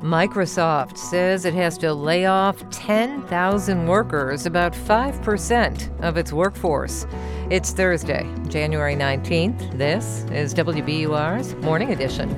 Microsoft says it has to lay off 10,000 workers, about 5% of its workforce. It's Thursday, January 19th. This is WBUR's Morning Edition.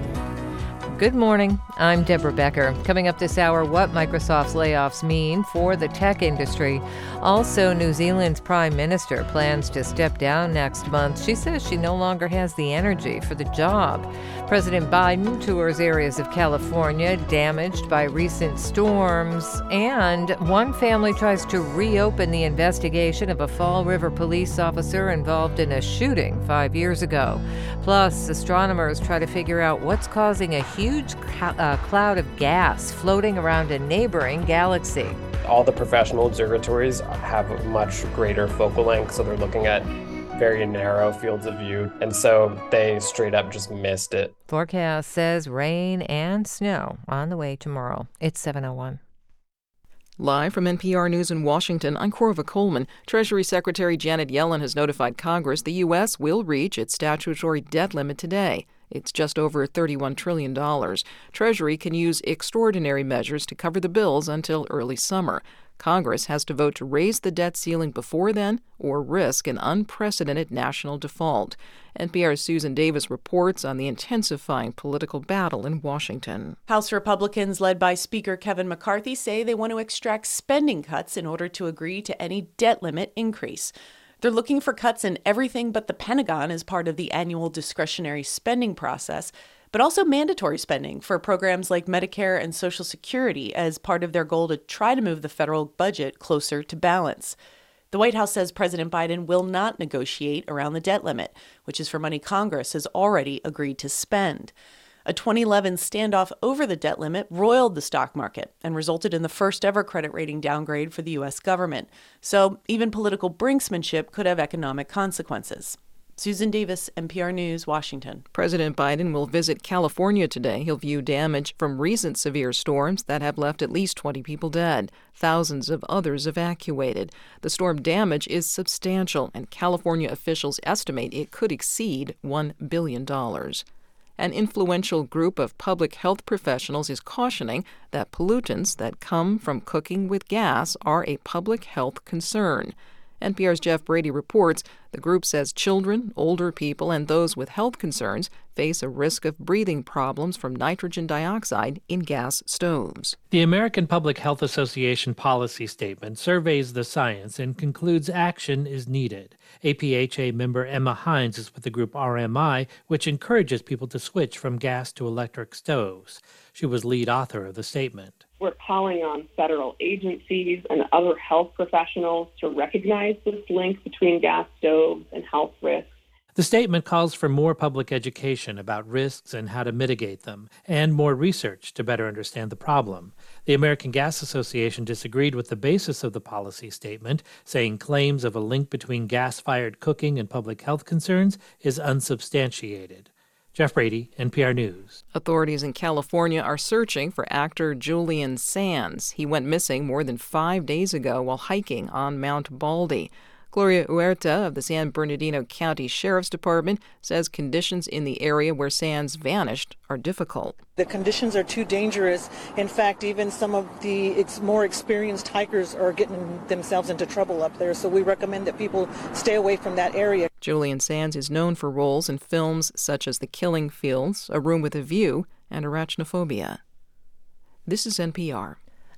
Good morning. I'm Deborah Becker. Coming up this hour, what Microsoft's layoffs mean for the tech industry. Also, New Zealand's Prime Minister plans to step down next month. She says she no longer has the energy for the job. President Biden tours areas of California damaged by recent storms. And one family tries to reopen the investigation of a Fall River police officer involved in a shooting five years ago. Plus, astronomers try to figure out what's causing a huge uh, cloud of gas floating around a neighboring galaxy. All the professional observatories have a much greater focal length, so they're looking at very narrow fields of view, and so they straight up just missed it. Forecast says rain and snow on the way tomorrow. It's 701. Live from NPR News in Washington, I'm Korva Coleman. Treasury Secretary Janet Yellen has notified Congress the U.S. will reach its statutory debt limit today. It's just over $31 trillion. Treasury can use extraordinary measures to cover the bills until early summer. Congress has to vote to raise the debt ceiling before then or risk an unprecedented national default. NPR's Susan Davis reports on the intensifying political battle in Washington. House Republicans, led by Speaker Kevin McCarthy, say they want to extract spending cuts in order to agree to any debt limit increase. They're looking for cuts in everything but the Pentagon as part of the annual discretionary spending process, but also mandatory spending for programs like Medicare and Social Security as part of their goal to try to move the federal budget closer to balance. The White House says President Biden will not negotiate around the debt limit, which is for money Congress has already agreed to spend. A 2011 standoff over the debt limit roiled the stock market and resulted in the first ever credit rating downgrade for the U.S. government. So, even political brinksmanship could have economic consequences. Susan Davis, NPR News, Washington. President Biden will visit California today. He'll view damage from recent severe storms that have left at least 20 people dead, thousands of others evacuated. The storm damage is substantial, and California officials estimate it could exceed $1 billion. An influential group of public health professionals is cautioning that pollutants that come from cooking with gas are a public health concern. NPR's Jeff Brady reports the group says children, older people, and those with health concerns face a risk of breathing problems from nitrogen dioxide in gas stoves. The American Public Health Association policy statement surveys the science and concludes action is needed. APHA member Emma Hines is with the group RMI, which encourages people to switch from gas to electric stoves. She was lead author of the statement. We're calling on federal agencies and other health professionals to recognize this link between gas stoves and health risks. The statement calls for more public education about risks and how to mitigate them, and more research to better understand the problem. The American Gas Association disagreed with the basis of the policy statement, saying claims of a link between gas fired cooking and public health concerns is unsubstantiated. Jeff Brady, NPR News. Authorities in California are searching for actor Julian Sands. He went missing more than five days ago while hiking on Mount Baldy. Gloria Huerta of the San Bernardino County Sheriff's Department says conditions in the area where Sands vanished are difficult. The conditions are too dangerous. In fact, even some of the more experienced hikers are getting themselves into trouble up there, so we recommend that people stay away from that area. Julian Sands is known for roles in films such as The Killing Fields, A Room with a View, and Arachnophobia. This is NPR.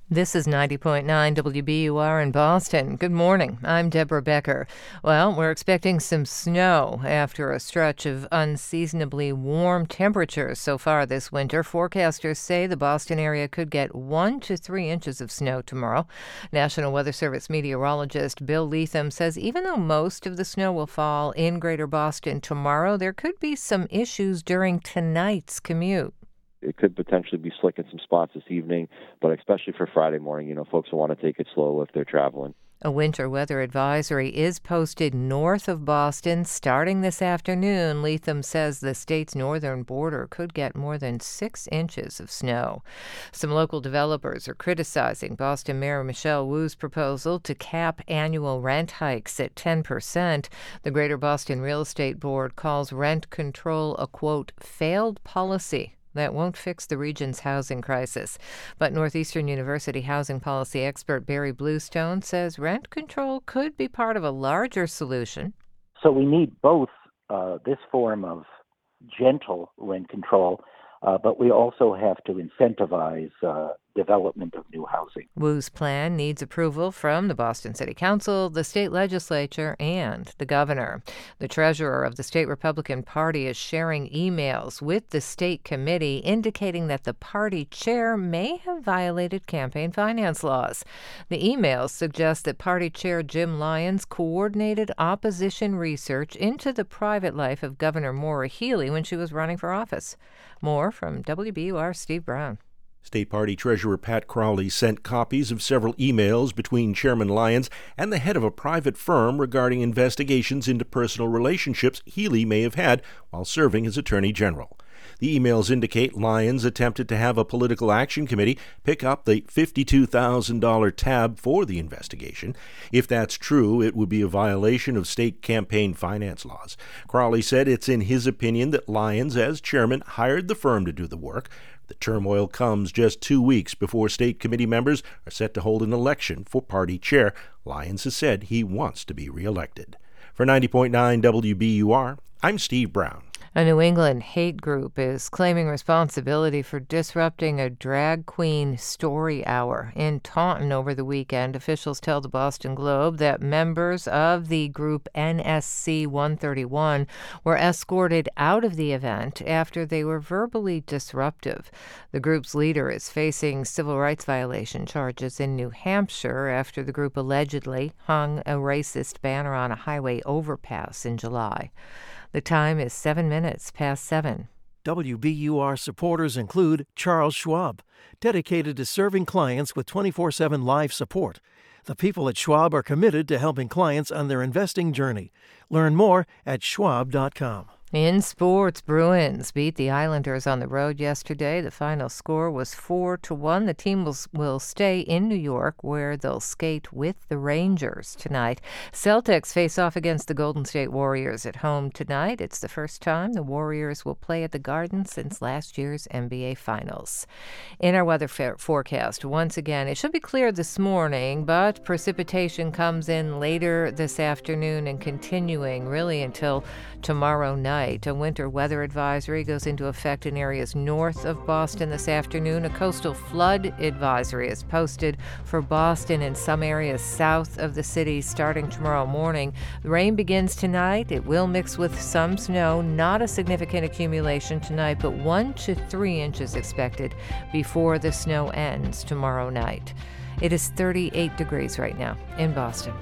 This is 90.9 WBUR in Boston. Good morning. I'm Deborah Becker. Well, we're expecting some snow after a stretch of unseasonably warm temperatures so far this winter. Forecasters say the Boston area could get one to three inches of snow tomorrow. National Weather Service meteorologist Bill Leatham says even though most of the snow will fall in greater Boston tomorrow, there could be some issues during tonight's commute it could potentially be slick in some spots this evening, but especially for Friday morning, you know, folks will want to take it slow if they're traveling. A winter weather advisory is posted north of Boston starting this afternoon. Leatham says the state's northern border could get more than six inches of snow. Some local developers are criticizing Boston Mayor Michelle Wu's proposal to cap annual rent hikes at 10%. The Greater Boston Real Estate Board calls rent control a quote, failed policy that won't fix the region's housing crisis. But Northeastern University housing policy expert Barry Bluestone says rent control could be part of a larger solution. So we need both uh, this form of gentle rent control uh, but we also have to incentivize uh, development of new housing. Wu's plan needs approval from the Boston City Council, the state legislature, and the governor. The treasurer of the state Republican Party is sharing emails with the state committee indicating that the party chair may have violated campaign finance laws. The emails suggest that party chair Jim Lyons coordinated opposition research into the private life of Governor Maura Healey when she was running for office. More from WBUR Steve Brown. State Party Treasurer Pat Crowley sent copies of several emails between Chairman Lyons and the head of a private firm regarding investigations into personal relationships Healey may have had while serving as Attorney General. The emails indicate Lyons attempted to have a political action committee pick up the $52,000 tab for the investigation. If that's true, it would be a violation of state campaign finance laws. Crowley said it's in his opinion that Lyons, as chairman, hired the firm to do the work. The turmoil comes just two weeks before state committee members are set to hold an election for party chair. Lyons has said he wants to be reelected. For 90.9 WBUR, I'm Steve Brown. A New England hate group is claiming responsibility for disrupting a drag queen story hour in Taunton over the weekend. Officials tell the Boston Globe that members of the group NSC 131 were escorted out of the event after they were verbally disruptive. The group's leader is facing civil rights violation charges in New Hampshire after the group allegedly hung a racist banner on a highway overpass in July. The time is seven minutes past seven. WBUR supporters include Charles Schwab, dedicated to serving clients with 24 7 live support. The people at Schwab are committed to helping clients on their investing journey. Learn more at schwab.com. In sports, Bruins beat the Islanders on the road yesterday. The final score was 4 to 1. The team will, will stay in New York where they'll skate with the Rangers tonight. Celtics face off against the Golden State Warriors at home tonight. It's the first time the Warriors will play at the Garden since last year's NBA Finals. In our weather forecast, once again, it should be clear this morning, but precipitation comes in later this afternoon and continuing really until tomorrow night. A winter weather advisory goes into effect in areas north of Boston this afternoon. A coastal flood advisory is posted for Boston and some areas south of the city starting tomorrow morning. Rain begins tonight. It will mix with some snow, not a significant accumulation tonight, but one to three inches expected before the snow ends tomorrow night. It is 38 degrees right now in Boston.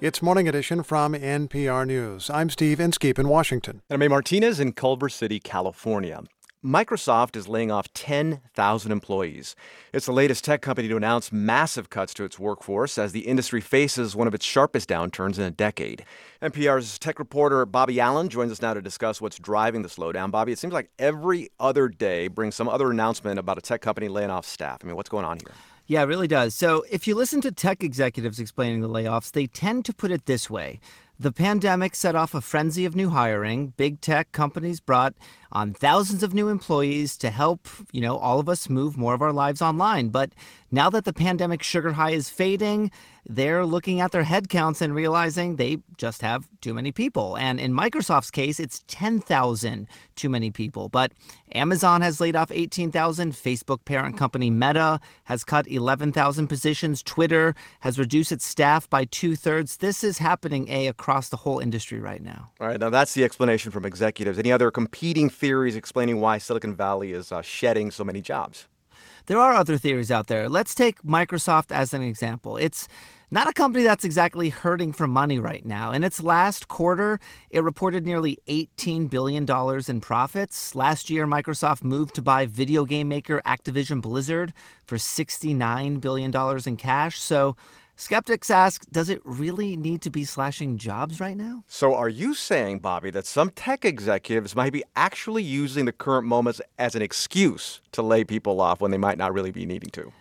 It's Morning Edition from NPR News. I'm Steve Inskeep in Washington. And I'm A. Martinez in Culver City, California. Microsoft is laying off 10,000 employees. It's the latest tech company to announce massive cuts to its workforce as the industry faces one of its sharpest downturns in a decade. NPR's tech reporter Bobby Allyn joins us now to discuss what's driving the slowdown. Bobby, it seems like every other day brings some other announcement about a tech company laying off staff. I mean, what's going on here? Yeah, it really does. So, if you listen to tech executives explaining the layoffs, they tend to put it this way The pandemic set off a frenzy of new hiring. Big tech companies brought on thousands of new employees to help, you know, all of us move more of our lives online. But now that the pandemic sugar high is fading, they're looking at their headcounts and realizing they just have too many people. And in Microsoft's case, it's 10,000 too many people. But Amazon has laid off 18,000. Facebook parent company Meta has cut 11,000 positions. Twitter has reduced its staff by two thirds. This is happening, A, across the whole industry right now. All right. Now, that's the explanation from executives. Any other competing theories explaining why Silicon Valley is uh, shedding so many jobs? There are other theories out there. Let's take Microsoft as an example. It's not a company that's exactly hurting for money right now. In its last quarter, it reported nearly $18 billion in profits. Last year, Microsoft moved to buy video game maker Activision Blizzard for $69 billion in cash. So Skeptics ask, does it really need to be slashing jobs right now? So, are you saying, Bobby, that some tech executives might be actually using the current moments as an excuse to lay people off when they might not really be needing to?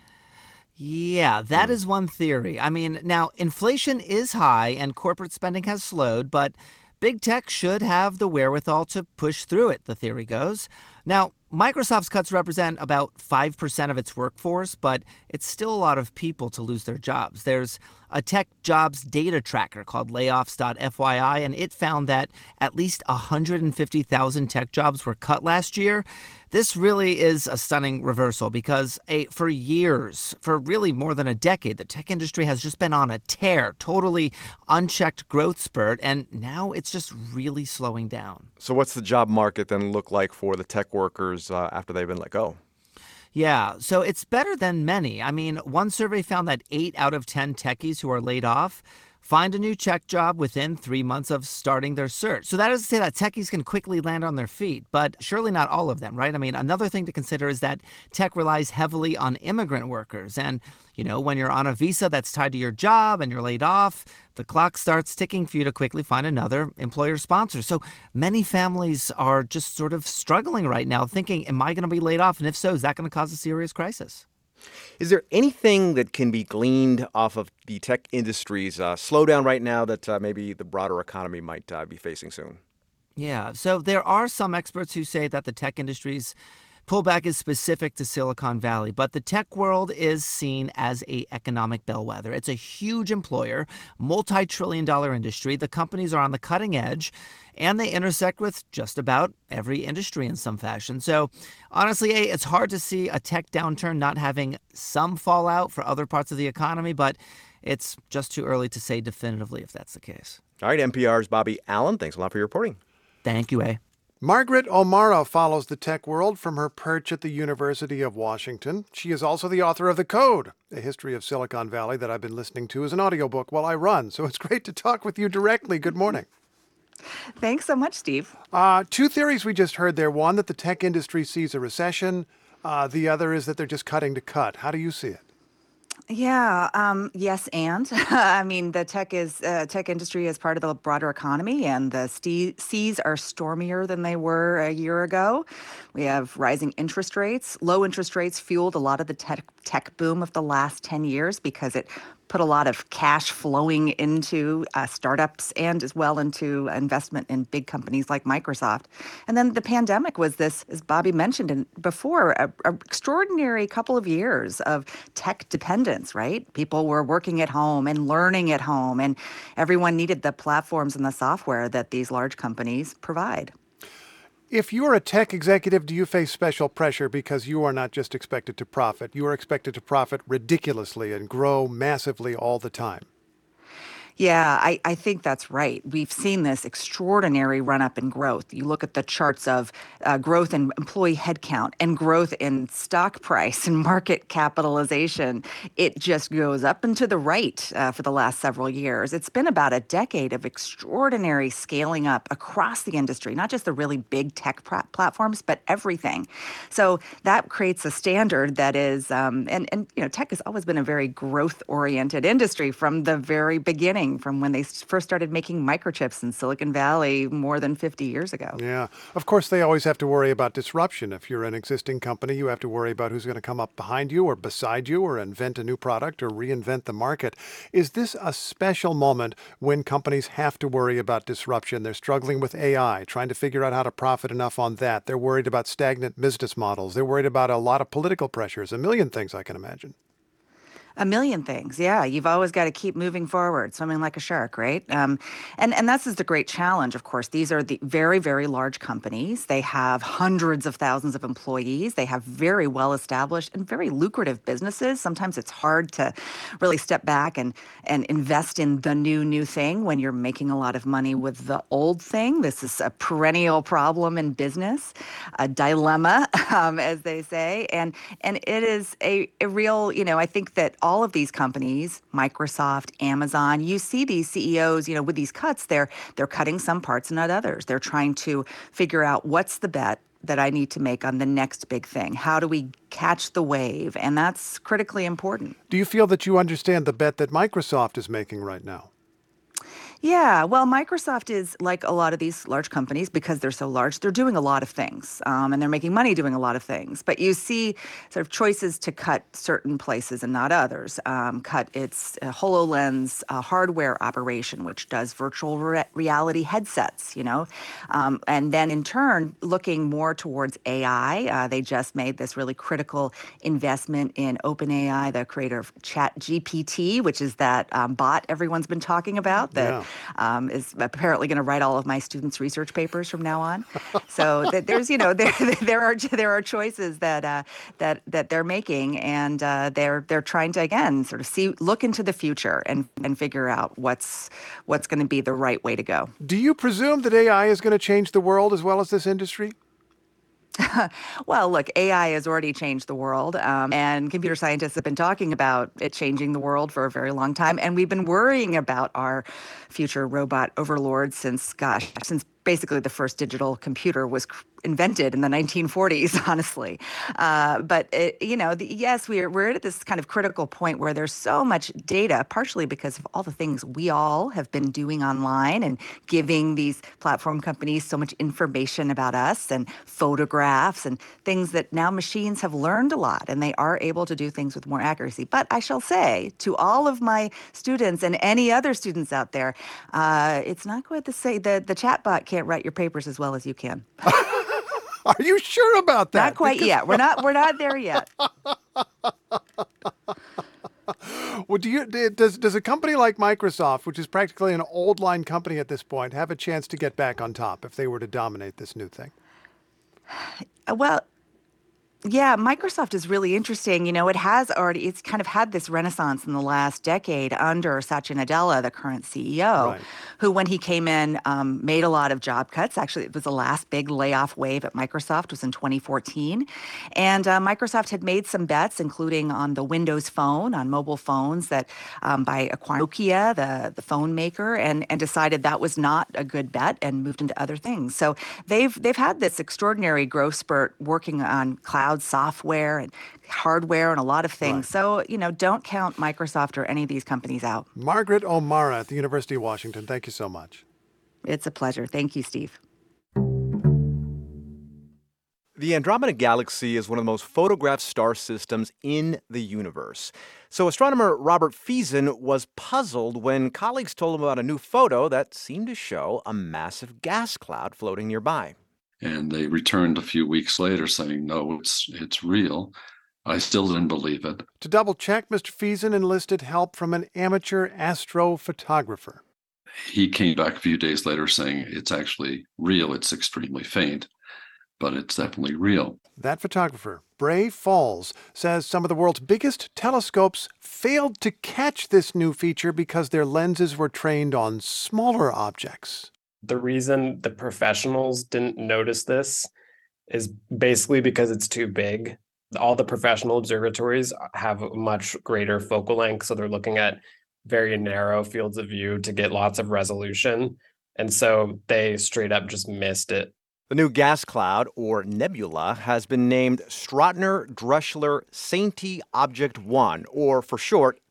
Yeah, that mm. one theory. I mean, now inflation is high and corporate spending has slowed, but big tech should have the wherewithal to push through it, the theory goes. Now, Microsoft's cuts represent about 5% of its workforce, but it's still a lot of people to lose their jobs. There's a tech jobs data tracker called layoffs.fyi, and it found that at least 150,000 tech jobs were cut last year. This really is a stunning reversal because a, for years, for really more than a decade, the tech industry has just been on a tear, totally unchecked growth spurt, and now it's just really slowing down. So, what's the job market then look like for the tech workers uh, after they've been let go? Yeah, so it's better than many. I mean, one survey found that eight out of 10 techies who are laid off find a new tech job within three months of starting their search. So that is to say that techies can quickly land on their feet, but surely not all of them, right? I mean, another thing to consider is that tech relies heavily on immigrant workers. And, you know, when you're on a visa that's tied to your job and you're laid off, the clock starts ticking for you to quickly find another employer sponsor. So many families are just sort of struggling right now, thinking, am I going to be laid off? And if so, is that going to cause a serious crisis? Is there anything that can be gleaned off of the tech industry's uh, slowdown right now that uh, maybe the broader economy might uh, be facing soon? Yeah, so there are some experts who say that the tech industry's pullback is specific to Silicon Valley, but the tech world is seen as a economic bellwether. It's a huge employer, multi-trillion dollar industry. The companies are on the cutting edge and they intersect with just about every industry in some fashion. So, honestly, A, it's hard to see a tech downturn not having some fallout for other parts of the economy, but it's just too early to say definitively if that's the case. All right, NPR's Bobby Allyn, thanks a lot for your reporting. Thank you, A. Margaret O'Mara follows the tech world from her perch at the University of Washington. She is also the author of The Code, a history of Silicon Valley that I've been listening to as an audiobook while I run. So it's great to talk with you directly. Good morning. Thanks so much, Steve. Uh, two theories we just heard there. One, that the tech industry sees a recession. Uh, the other is that they're just cutting to cut. How do you see it? Yeah, um, yes, and I mean the tech is uh, tech industry is part of the broader economy, and the ste- seas are stormier than they were a year ago. We have rising interest rates. Low interest rates fueled a lot of the tech tech boom of the last ten years because it put a lot of cash flowing into uh, startups and as well into investment in big companies like Microsoft. And then the pandemic was this, as Bobby mentioned before, a, a extraordinary couple of years of tech dependence, right? People were working at home and learning at home, and everyone needed the platforms and the software that these large companies provide. If you're a tech executive, do you face special pressure because you are not just expected to profit? You are expected to profit ridiculously and grow massively all the time. Yeah, I, I think that's right. We've seen this extraordinary run up in growth. You look at the charts of uh, growth in employee headcount and growth in stock price and market capitalization. It just goes up and to the right uh, for the last several years. It's been about a decade of extraordinary scaling up across the industry, not just the really big tech pr- platforms, but everything. So that creates a standard that is, um, and, and, you know, tech has always been a very growth oriented industry from the very beginning from when they first started making microchips in Silicon Valley more than 50 years ago. Yeah. Of course, they always have to worry about disruption. If you're an existing company, you have to worry about who's going to come up behind you or beside you or invent a new product or reinvent the market. Is this a special moment when companies have to worry about disruption? They're struggling with AI, trying to figure out how to profit enough on that. They're worried about stagnant business models. They're worried about a lot of political pressures, a million things I can imagine. A million things. Yeah, you've always got to keep moving forward, swimming like a shark, right? Um, and and this is the great challenge. Of course, these are the very very large companies. They have hundreds of thousands of employees. They have very well established and very lucrative businesses. Sometimes it's hard to really step back and and invest in the new new thing when you're making a lot of money with the old thing. This is a perennial problem in business, a dilemma, um, as they say, and and it is a, a real. You know, I think that all of these companies, Microsoft, Amazon, you see these CEOs, you know, with these cuts, they're they're cutting some parts and not others. They're trying to figure out what's the bet that I need to make on the next big thing. How do we catch the wave? And that's critically important. Do you feel that you understand the bet that Microsoft is making right now? Yeah, well, Microsoft is like a lot of these large companies because they're so large, they're doing a lot of things um, and they're making money doing a lot of things. But you see sort of choices to cut certain places and not others. Um, cut its uh, HoloLens uh, hardware operation, which does virtual re- reality headsets, you know. Um, and then in turn, looking more towards AI. Uh, they just made this really critical investment in OpenAI, the creator of ChatGPT, which is that um, bot everyone's been talking about that Yeah. Um, is apparently going to write all of my students' research papers from now on. so there's, you know, there there are there are choices that uh, that that they're making, and uh, they're they're trying to again sort of see look into the future and and figure out what's what's going to be the right way to go. Do you presume that AI is going to change the world as well as this industry? Well, look, AI has already changed the world, um, and computer scientists have been talking about it changing the world for a very long time. And we've been worrying about our future robot overlords since, gosh, since basically the first digital computer was invented in the 1940s, honestly. Uh, but, it, you know, the, yes, we're, we're at this kind of critical point where there's so much data, partially because of all the things we all have been doing online and giving these platform companies so much information about us and photographs and things that now machines have learned a lot and they are able to do things with more accuracy. But I shall say to all of my students and any other students out there, uh, it's not quite the same. The, the chatbot can't write your papers as well as you can. Are you sure about that? Not quite Because- yet. We're not. We're not there yet. Well, do you does does a company like Microsoft, which is practically an old line company at this point, have a chance to get back on top if they were to dominate this new thing? Well, yeah, Microsoft is really interesting. You know, it has already, it's kind of had this renaissance in the last decade under Satya Nadella, the current CEO, Right. who, when he came in, um, made a lot of job cuts. Actually, it was the last big layoff wave at Microsoft was in 2014. And uh, Microsoft had made some bets, including on the Windows Phone, on mobile phones, that um, by acquiring Nokia, the, the phone maker, and, and decided that was not a good bet and moved into other things. So they've they've had this extraordinary growth spurt working on cloud software and hardware and a lot of things. So, you know, don't count Microsoft or any of these companies out. Margaret O'Mara at the University of Washington. Thank you so much. It's a pleasure. Thank you, Steve. The Andromeda Galaxy is one of the most photographed star systems in the universe. So, astronomer Robert Fesen was puzzled when colleagues told him about a new photo that seemed to show a massive gas cloud floating nearby. And they returned a few weeks later saying, no, it's it's real. I still didn't believe it. To double check, Mr. Fesen enlisted help from an amateur astrophotographer. He came back a few days later saying it's actually real. It's extremely faint, but it's definitely real. That photographer, Bray Falls, says some of the world's biggest telescopes failed to catch this new feature because their lenses were trained on smaller objects. The reason the professionals didn't notice this is basically because it's too big. All the professional observatories have much greater focal length, so they're looking at very narrow fields of view to get lots of resolution. And so they straight up just missed it. The new gas cloud, or nebula, has been named Strottner Drechsler Sainty Object 1, or for short,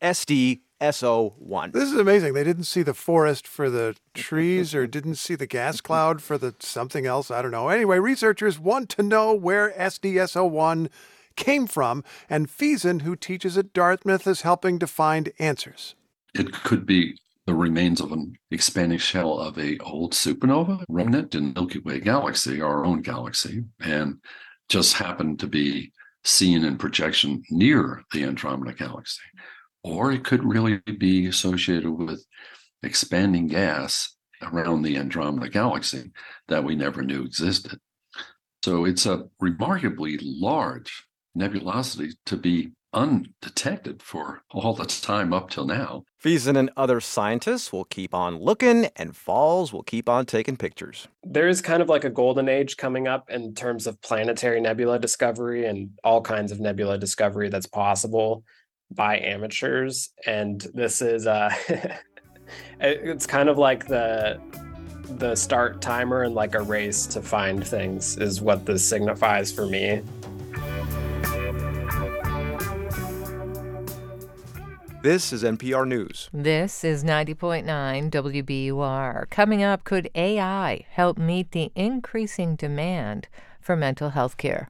SDSO1. This is amazing. They didn't see the forest for the trees or didn't see the gas cloud for the something else. I don't know. Anyway, researchers want to know where SDSO1 came from, and Fesen, who teaches at Dartmouth, is helping to find answers. It could be the remains of an expanding shell of a old supernova remnant in Milky Way galaxy, our own galaxy, and just happened to be seen in projection near the Andromeda galaxy. Or it could really be associated with expanding gas around the Andromeda galaxy that we never knew existed. So it's a remarkably large nebulosity to be undetected for all that's time up till now. Fesen and other scientists will keep on looking, and Falls will keep on taking pictures. There is kind of like a golden age coming up in terms of planetary nebula discovery and all kinds of nebula discovery that's possible by amateurs. And this is uh it's kind of like the the start timer and like a race to find things is what this signifies for me. This is NPR News. This is 90.9 WBUR. Coming up, could AI help meet the increasing demand for mental health care?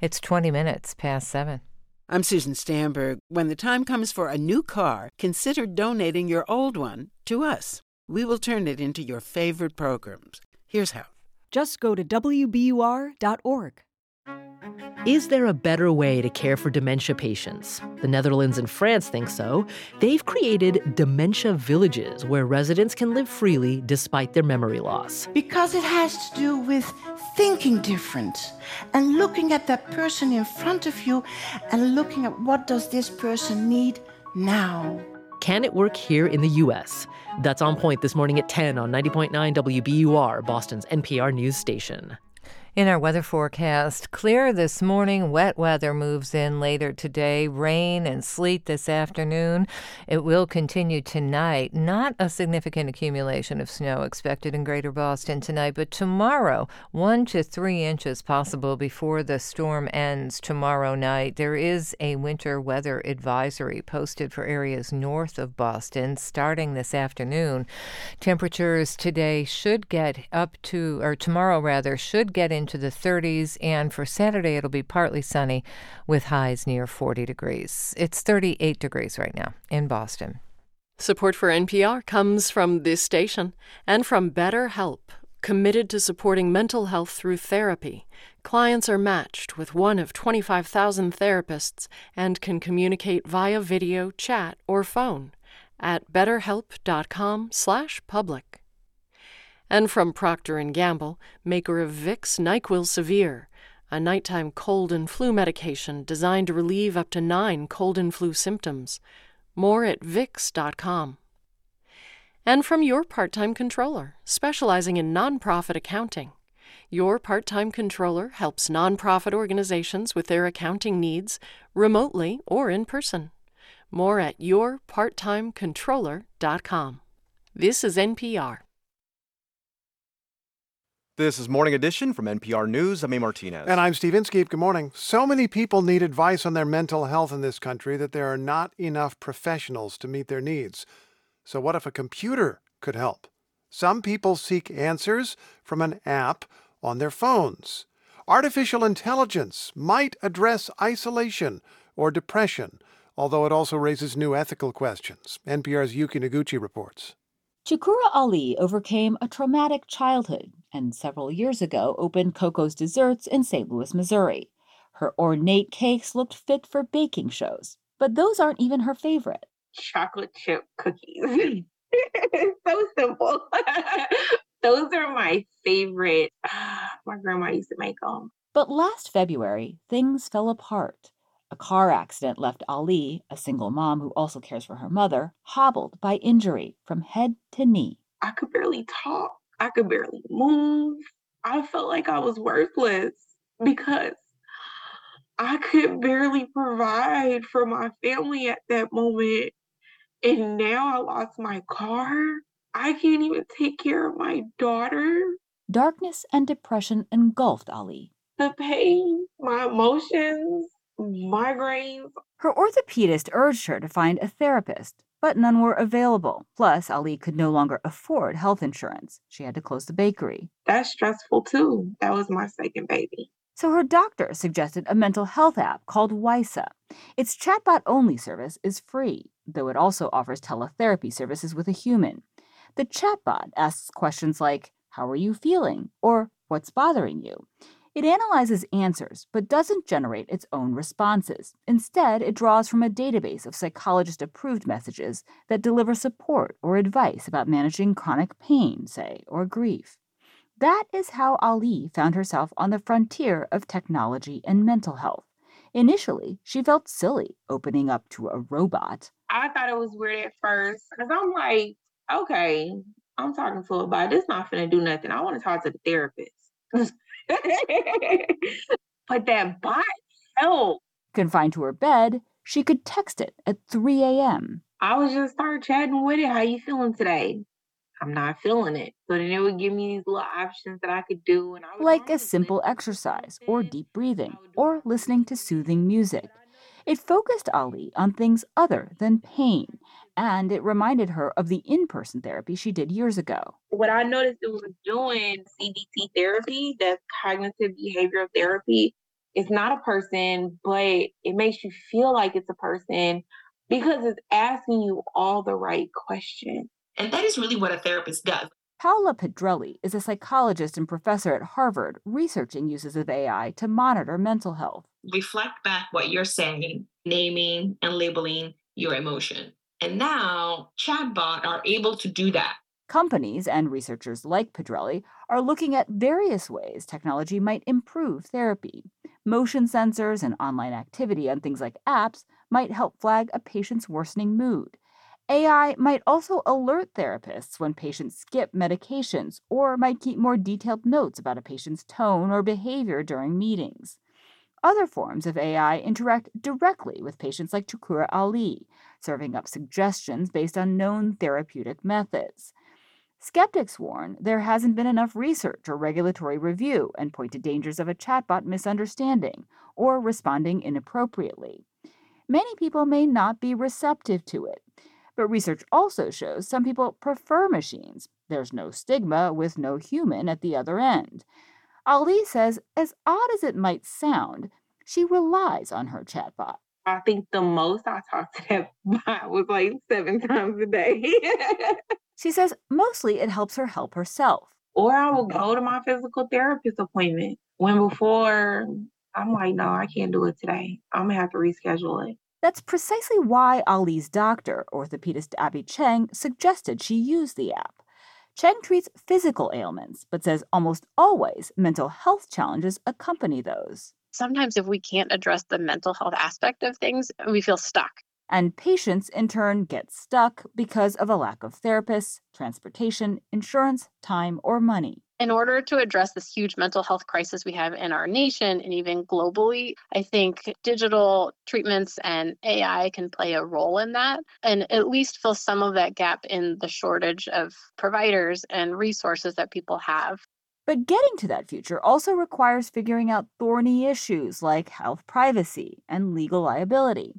It's 20 minutes past 7. I'm Susan Stamberg. When the time comes for a new car, consider donating your old one to us. We will turn it into your favorite programs. Here's how. Just go to WBUR.org. Is there a better way to care for dementia patients? The Netherlands and France think so. They've created dementia villages where residents can live freely despite their memory loss. Because it has to do with thinking different and looking at that person in front of you and looking at what does this person need now. Can it work here in the U.S.? That's on point this morning at 10 on 90.9 WBUR, Boston's NPR news station. In our weather forecast, clear this morning, wet weather moves in later today, rain and sleet this afternoon. It will continue tonight. Not a significant accumulation of snow expected in greater Boston tonight, but tomorrow, one to three inches possible before the storm ends tomorrow night. There is a winter weather advisory posted for areas north of Boston starting this afternoon. Temperatures today should get up to, or tomorrow rather, should get into the 30s, and for Saturday it'll be partly sunny with highs near 40 degrees. It's 38 degrees right now in Boston. Support for NPR comes from this station and from BetterHelp, committed to supporting mental health through therapy. Clients are matched with one of 25,000 therapists and can communicate via video, chat, or phone at betterhelp.com/public. And from Procter & Gamble, maker of Vicks NyQuil Severe, a nighttime cold and flu medication designed to relieve up to 9 cold and flu symptoms. More at vicks.com. And from your part-time controller, specializing in nonprofit accounting. Your part time controller helps nonprofit organizations with their accounting needs remotely or in person. More at yourparttimecontroller.com. This is NPR. This is Morning Edition from NPR News. I'm A. Martinez. And I'm Steve Inskeep. Good morning. So many people need advice on their mental health in this country that there are not enough professionals to meet their needs. So, what if a computer could help? Some people seek answers from an app on their phones. Artificial intelligence might address isolation or depression, although it also raises new ethical questions. NPR's Yuki Noguchi reports. Chukurah Ali overcame a traumatic childhood and several years ago opened Coco's Desserts in St. Louis, Missouri. Her ornate cakes looked fit for baking shows, but those aren't even her favorite. Chocolate chip cookies. so simple. those are my favorite. my grandma used to make them. But last February, things fell apart. A car accident left Ali, a single mom who also cares for her mother, hobbled by injury from head to knee. I could barely talk. I could barely move. I felt like I was worthless because I could barely provide for my family at that moment. And now I lost my car. I can't even take care of my daughter. Darkness and depression engulfed Ali. The pain, my emotions, migraines. Her orthopedist urged her to find a therapist, but none were available. Plus, Ali could no longer afford health insurance. She had to close the bakery. That's stressful too. That was my second baby. So her doctor suggested a mental health app called Wysa. Its chatbot only service is free, though it also offers teletherapy services with a human. The chatbot asks questions like, How are you feeling? or What's bothering you? It analyzes answers, but doesn't generate its own responses. Instead, it draws from a database of psychologist approved messages that deliver support or advice about managing chronic pain, say, or grief. That is how Ali found herself on the frontier of technology and mental health. Initially, she felt silly opening up to a robot. I thought it was weird at first because I'm like, okay, I'm talking to a bot. This not gonna do nothing. I want to talk to the therapist. but that bot helped. Confined to her bed, she could text it at 3 a.m. I would just start chatting with it. How you feeling today? I'm not feeling it. So then it would give me these little options that I could do. And I was like a simple exercise, or deep breathing, or listening to soothing music. It focused Ali on things other than pain, and it reminded her of the in person therapy she did years ago. What I noticed it was doing CBT therapy, that's cognitive behavioral therapy, it's not a person, but it makes you feel like it's a person because it's asking you all the right questions. And that is really what a therapist does. Paola Pedrelli is a psychologist and professor at Harvard researching uses of AI to monitor mental health. Reflect back what you're saying, naming and labeling your emotion. And now chatbot are able to do that. Companies and researchers like Pedrelli are looking at various ways technology might improve therapy. Motion sensors and online activity on things like apps might help flag a patient's worsening mood. AI might also alert therapists when patients skip medications or might keep more detailed notes about a patient's tone or behavior during meetings. Other forms of AI interact directly with patients like Chukurah Ali, serving up suggestions based on known therapeutic methods. Skeptics warn there hasn't been enough research or regulatory review and point to dangers of a chatbot misunderstanding or responding inappropriately. Many people may not be receptive to it, but research also shows some people prefer machines. There's no stigma with no human at the other end. Ali says, as odd as it might sound, she relies on her chatbot. I think the most I talked to that bot was like seven times a day. she says mostly it helps her help herself. Or I will mm-hmm. go to my physical therapist appointment when before I'm like, no, I can't do it today. I'm gonna have to reschedule it. That's precisely why Ali's doctor, orthopedist Abby Cheng, suggested she use the app. Cheng treats physical ailments, but says almost always mental health challenges accompany those. Sometimes, if we can't address the mental health aspect of things, we feel stuck. And patients, in turn, get stuck because of a lack of therapists, transportation, insurance, time, or money in order to address this huge mental health crisis we have in our nation and even globally, I think digital treatments and AI can play a role in that and at least fill some of that gap in the shortage of providers and resources that people have. But getting to that future also requires figuring out thorny issues like health privacy and legal liability.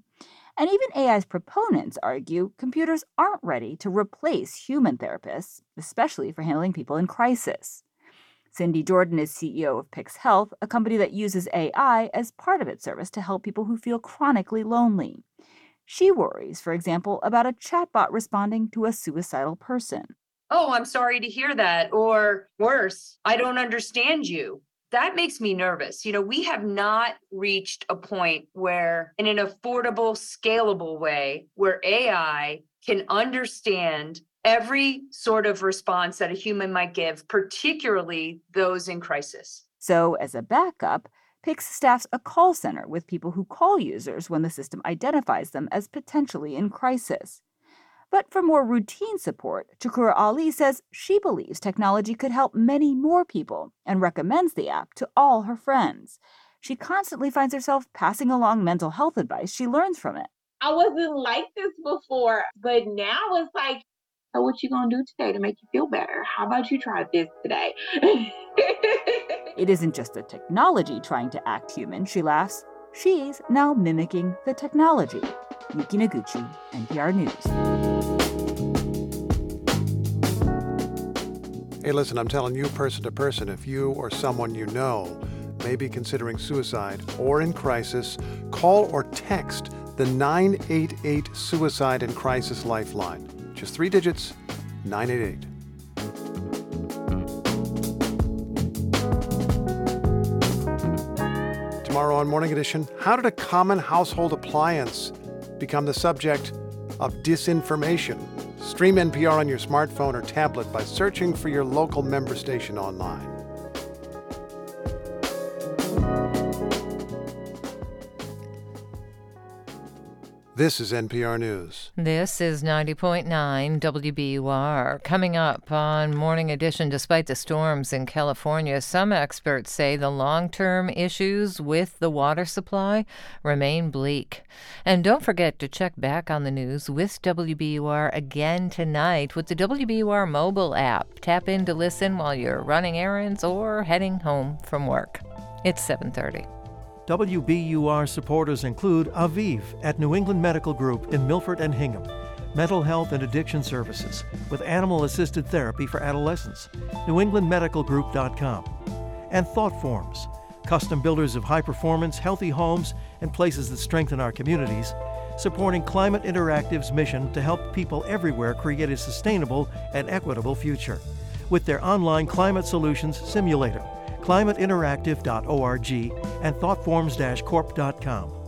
And even AI's proponents argue computers aren't ready to replace human therapists, especially for handling people in crisis. Cindy Jordan is CEO of Pyx Health, a company that uses AI as part of its service to help people who feel chronically lonely. She worries, for example, about a chatbot responding to a suicidal person. Oh, I'm sorry to hear that. Or worse, I don't understand you. That makes me nervous. You know, we have not reached a point where, in an affordable, scalable way, where AI can understand every sort of response that a human might give, particularly those in crisis. So, as a backup, Pyx staffs a call center with people who call users when the system identifies them as potentially in crisis. But for more routine support, Chukurah Ali says she believes technology could help many more people and recommends the app to all her friends. She constantly finds herself passing along mental health advice she learns from it. I wasn't like this before, but now it's like so what you gonna do today to make you feel better? How about you try this today? it isn't just the technology trying to act human, she laughs. She's now mimicking the technology. Yuki Noguchi, NPR News. Hey, listen, I'm telling you person to person, if you or someone you know may be considering suicide or in crisis, call or text the 988 Suicide and Crisis Lifeline. Just three digits, 988. Tomorrow on Morning Edition, how did a common household appliance become the subject of disinformation? Stream NPR on your smartphone or tablet by searching for your local member station online. This is NPR News. This is 90.9 WBUR. Coming up on Morning Edition, despite the storms in California, some experts say the long term issues with the water supply remain bleak. And don't forget to check back on the news with WBUR again tonight with the WBUR mobile app. Tap in to listen while you're running errands or heading home from work. It's 730. WBUR supporters include Aviv at New England Medical Group in Milford and Hingham, mental health and addiction services with animal assisted therapy for adolescents, newenglandmedicalgroup.com, and Thoughtforms, custom builders of high performance, healthy homes and places that strengthen our communities, supporting Climate Interactive's mission to help people everywhere create a sustainable and equitable future with their online climate solutions simulator climateinteractive.org, and thoughtforms-corp.com.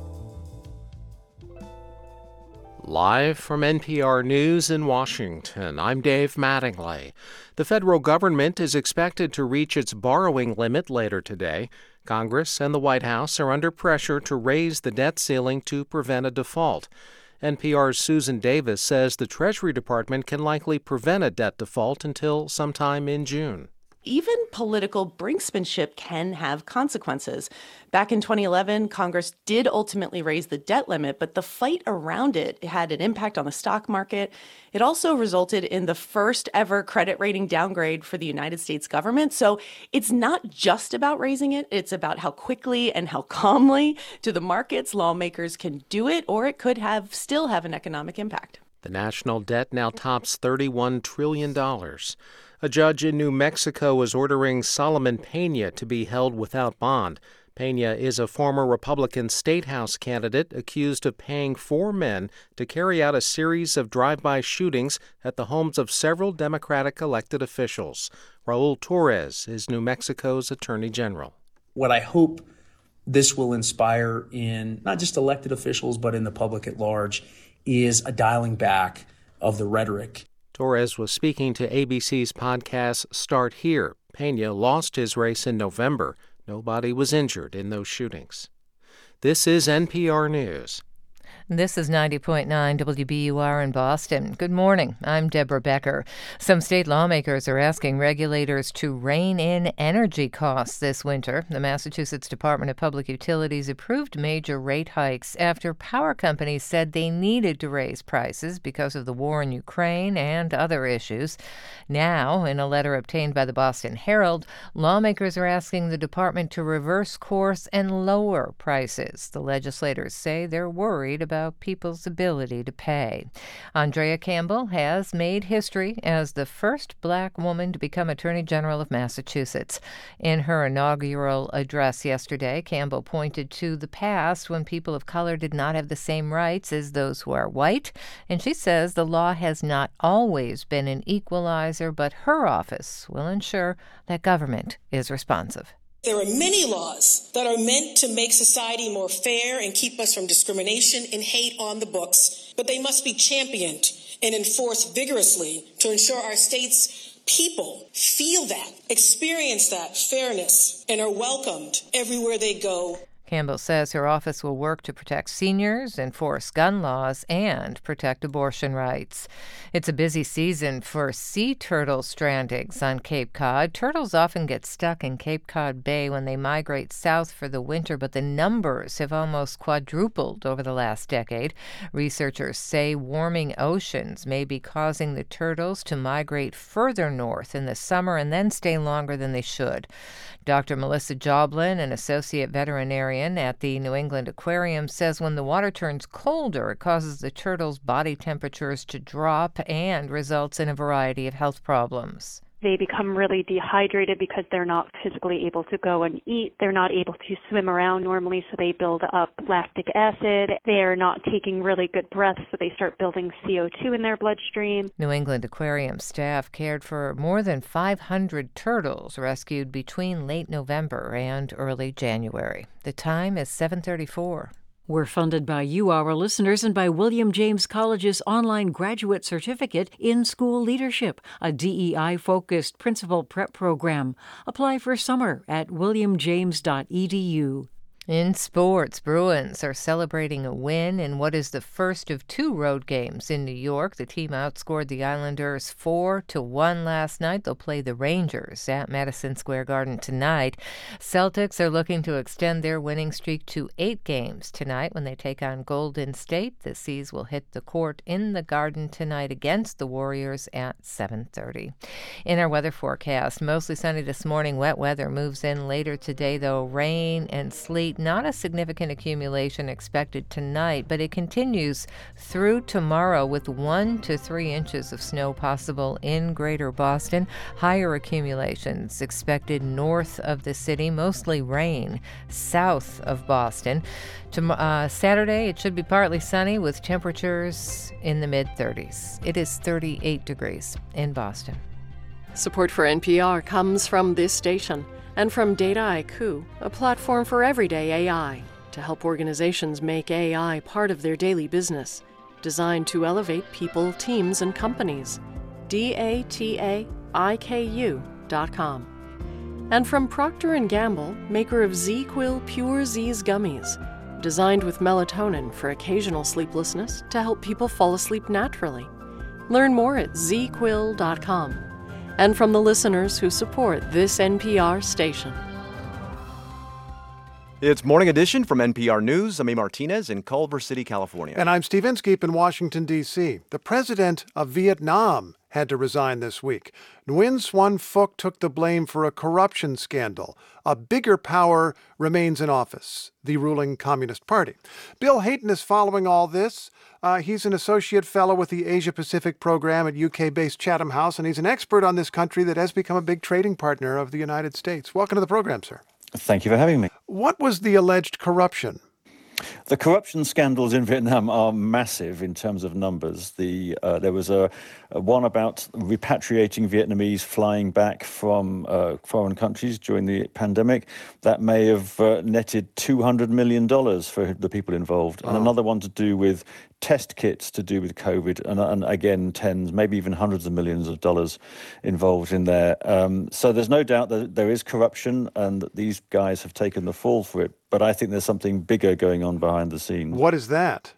Live from NPR News in Washington, I'm Dave Mattingly. The federal government is expected to reach its borrowing limit later today. Congress and the White House are under pressure to raise the debt ceiling to prevent a default. NPR's Susan Davis says the Treasury Department can likely prevent a debt default until sometime in June even political brinksmanship can have consequences. Back in 2011, Congress did ultimately raise the debt limit, but the fight around it had an impact on the stock market. It also resulted in the first ever credit rating downgrade for the United States government. So it's not just about raising it, it's about how quickly and how calmly to the markets lawmakers can do it, or it could have still have an economic impact. The national debt now tops $31 trillion. A judge in New Mexico is ordering Solomon Pena to be held without bond. Pena is a former Republican state house candidate accused of paying four men to carry out a series of drive by shootings at the homes of several Democratic elected officials. Raul Torrez is New Mexico's attorney general. What I hope this will inspire in not just elected officials, but in the public at large, is a dialing back of the rhetoric Torrez was speaking to ABC's podcast Start Here. Pena lost his race in November. Nobody was injured in those shootings. This is NPR News. This is 90.9 WBUR in Boston. Good morning. I'm Deborah Becker. Some state lawmakers are asking regulators to rein in energy costs this winter. The Massachusetts Department of Public Utilities approved major rate hikes after power companies said they needed to raise prices because of the war in Ukraine and other issues. Now, in a letter obtained by the Boston Herald, lawmakers are asking the department to reverse course and lower prices. The legislators say they're worried about about people's ability to pay. Andrea Campbell has made history as the first black woman to become Attorney General of Massachusetts. In her inaugural address yesterday, Campbell pointed to the past when people of color did not have the same rights as those who are white, and she says the law has not always been an equalizer, but her office will ensure that government is responsive. There are many laws that are meant to make society more fair and keep us from discrimination and hate on the books, but they must be championed and enforced vigorously to ensure our state's people feel that, experience that fairness, and are welcomed everywhere they go Campbell says her office will work to protect seniors, enforce gun laws, and protect abortion rights. It's a busy season for sea turtle strandings on Cape Cod. Turtles often get stuck in Cape Cod Bay when they migrate south for the winter, but the numbers have almost quadrupled over the last decade. Researchers say warming oceans may be causing the turtles to migrate further north in the summer and then stay longer than they should. Dr. Melissa Joblon, an associate veterinarian at the New England Aquarium, says when the water turns colder, it causes the turtles' body temperatures to drop and results in a variety of health problems they become really dehydrated because they're not physically able to go and eat. They're not able to swim around normally, so they build up lactic acid. They're not taking really good breaths, so they start building CO2 in their bloodstream. New England Aquarium staff cared for more than 500 turtles rescued between late November and early January. The time is 734. We're funded by you, our listeners, and by William James College's online graduate certificate in school leadership, a DEI focused principal prep program. Apply for summer at williamjames.edu. In sports, Bruins are celebrating a win in what is the first of two road games in New York. The team outscored the Islanders 4 to 1 last night. They'll play the Rangers at Madison Square Garden tonight. Celtics are looking to extend their winning streak to 8 games tonight when they take on Golden State. The C's will hit the court in the Garden tonight against the Warriors at 7:30. In our weather forecast, mostly sunny this morning, wet weather moves in later today though, rain and sleet not a significant accumulation expected tonight, but it continues through tomorrow with one to three inches of snow possible in greater Boston. Higher accumulations expected north of the city, mostly rain south of Boston. To, uh, Saturday, it should be partly sunny with temperatures in the mid 30s. It is 38 degrees in Boston. Support for NPR comes from this station and from Dataiku, a platform for everyday AI to help organizations make AI part of their daily business, designed to elevate people, teams, and companies. D-A-T-A-I-K-U.com. And from Procter & Gamble, maker of ZzzQuil Pure Z's gummies, designed with melatonin for occasional sleeplessness to help people fall asleep naturally. Learn more at zzzquil.com and from the listeners who support this NPR station. It's Morning Edition from NPR News. I'm A. Martinez in Culver City, California. And I'm Steve Inskeep in Washington, D.C. The president of Vietnam had to resign this week. Nguyen Xuan Phuc took the blame for a corruption scandal. A bigger power remains in office, the ruling Communist Party. Bill Hayton is following all this. Uh, he's an associate fellow with the Asia Pacific program at UK based Chatham House, and he's an expert on this country that has become a big trading partner of the United States. Welcome to the program, sir. Thank you for having me. What was the alleged corruption? The corruption scandals in Vietnam are massive in terms of numbers. The uh, there was a, a, one about repatriating Vietnamese flying back from uh, foreign countries during the pandemic that may have uh, netted two hundred million dollars for the people involved, and another one to do with test kits to do with COVID, and, and, again, tens, maybe even hundreds of millions of dollars involved in there. Um, so there's no doubt that there is corruption and that these guys have taken the fall for it. But I think there's something bigger going on behind the scenes. What is that?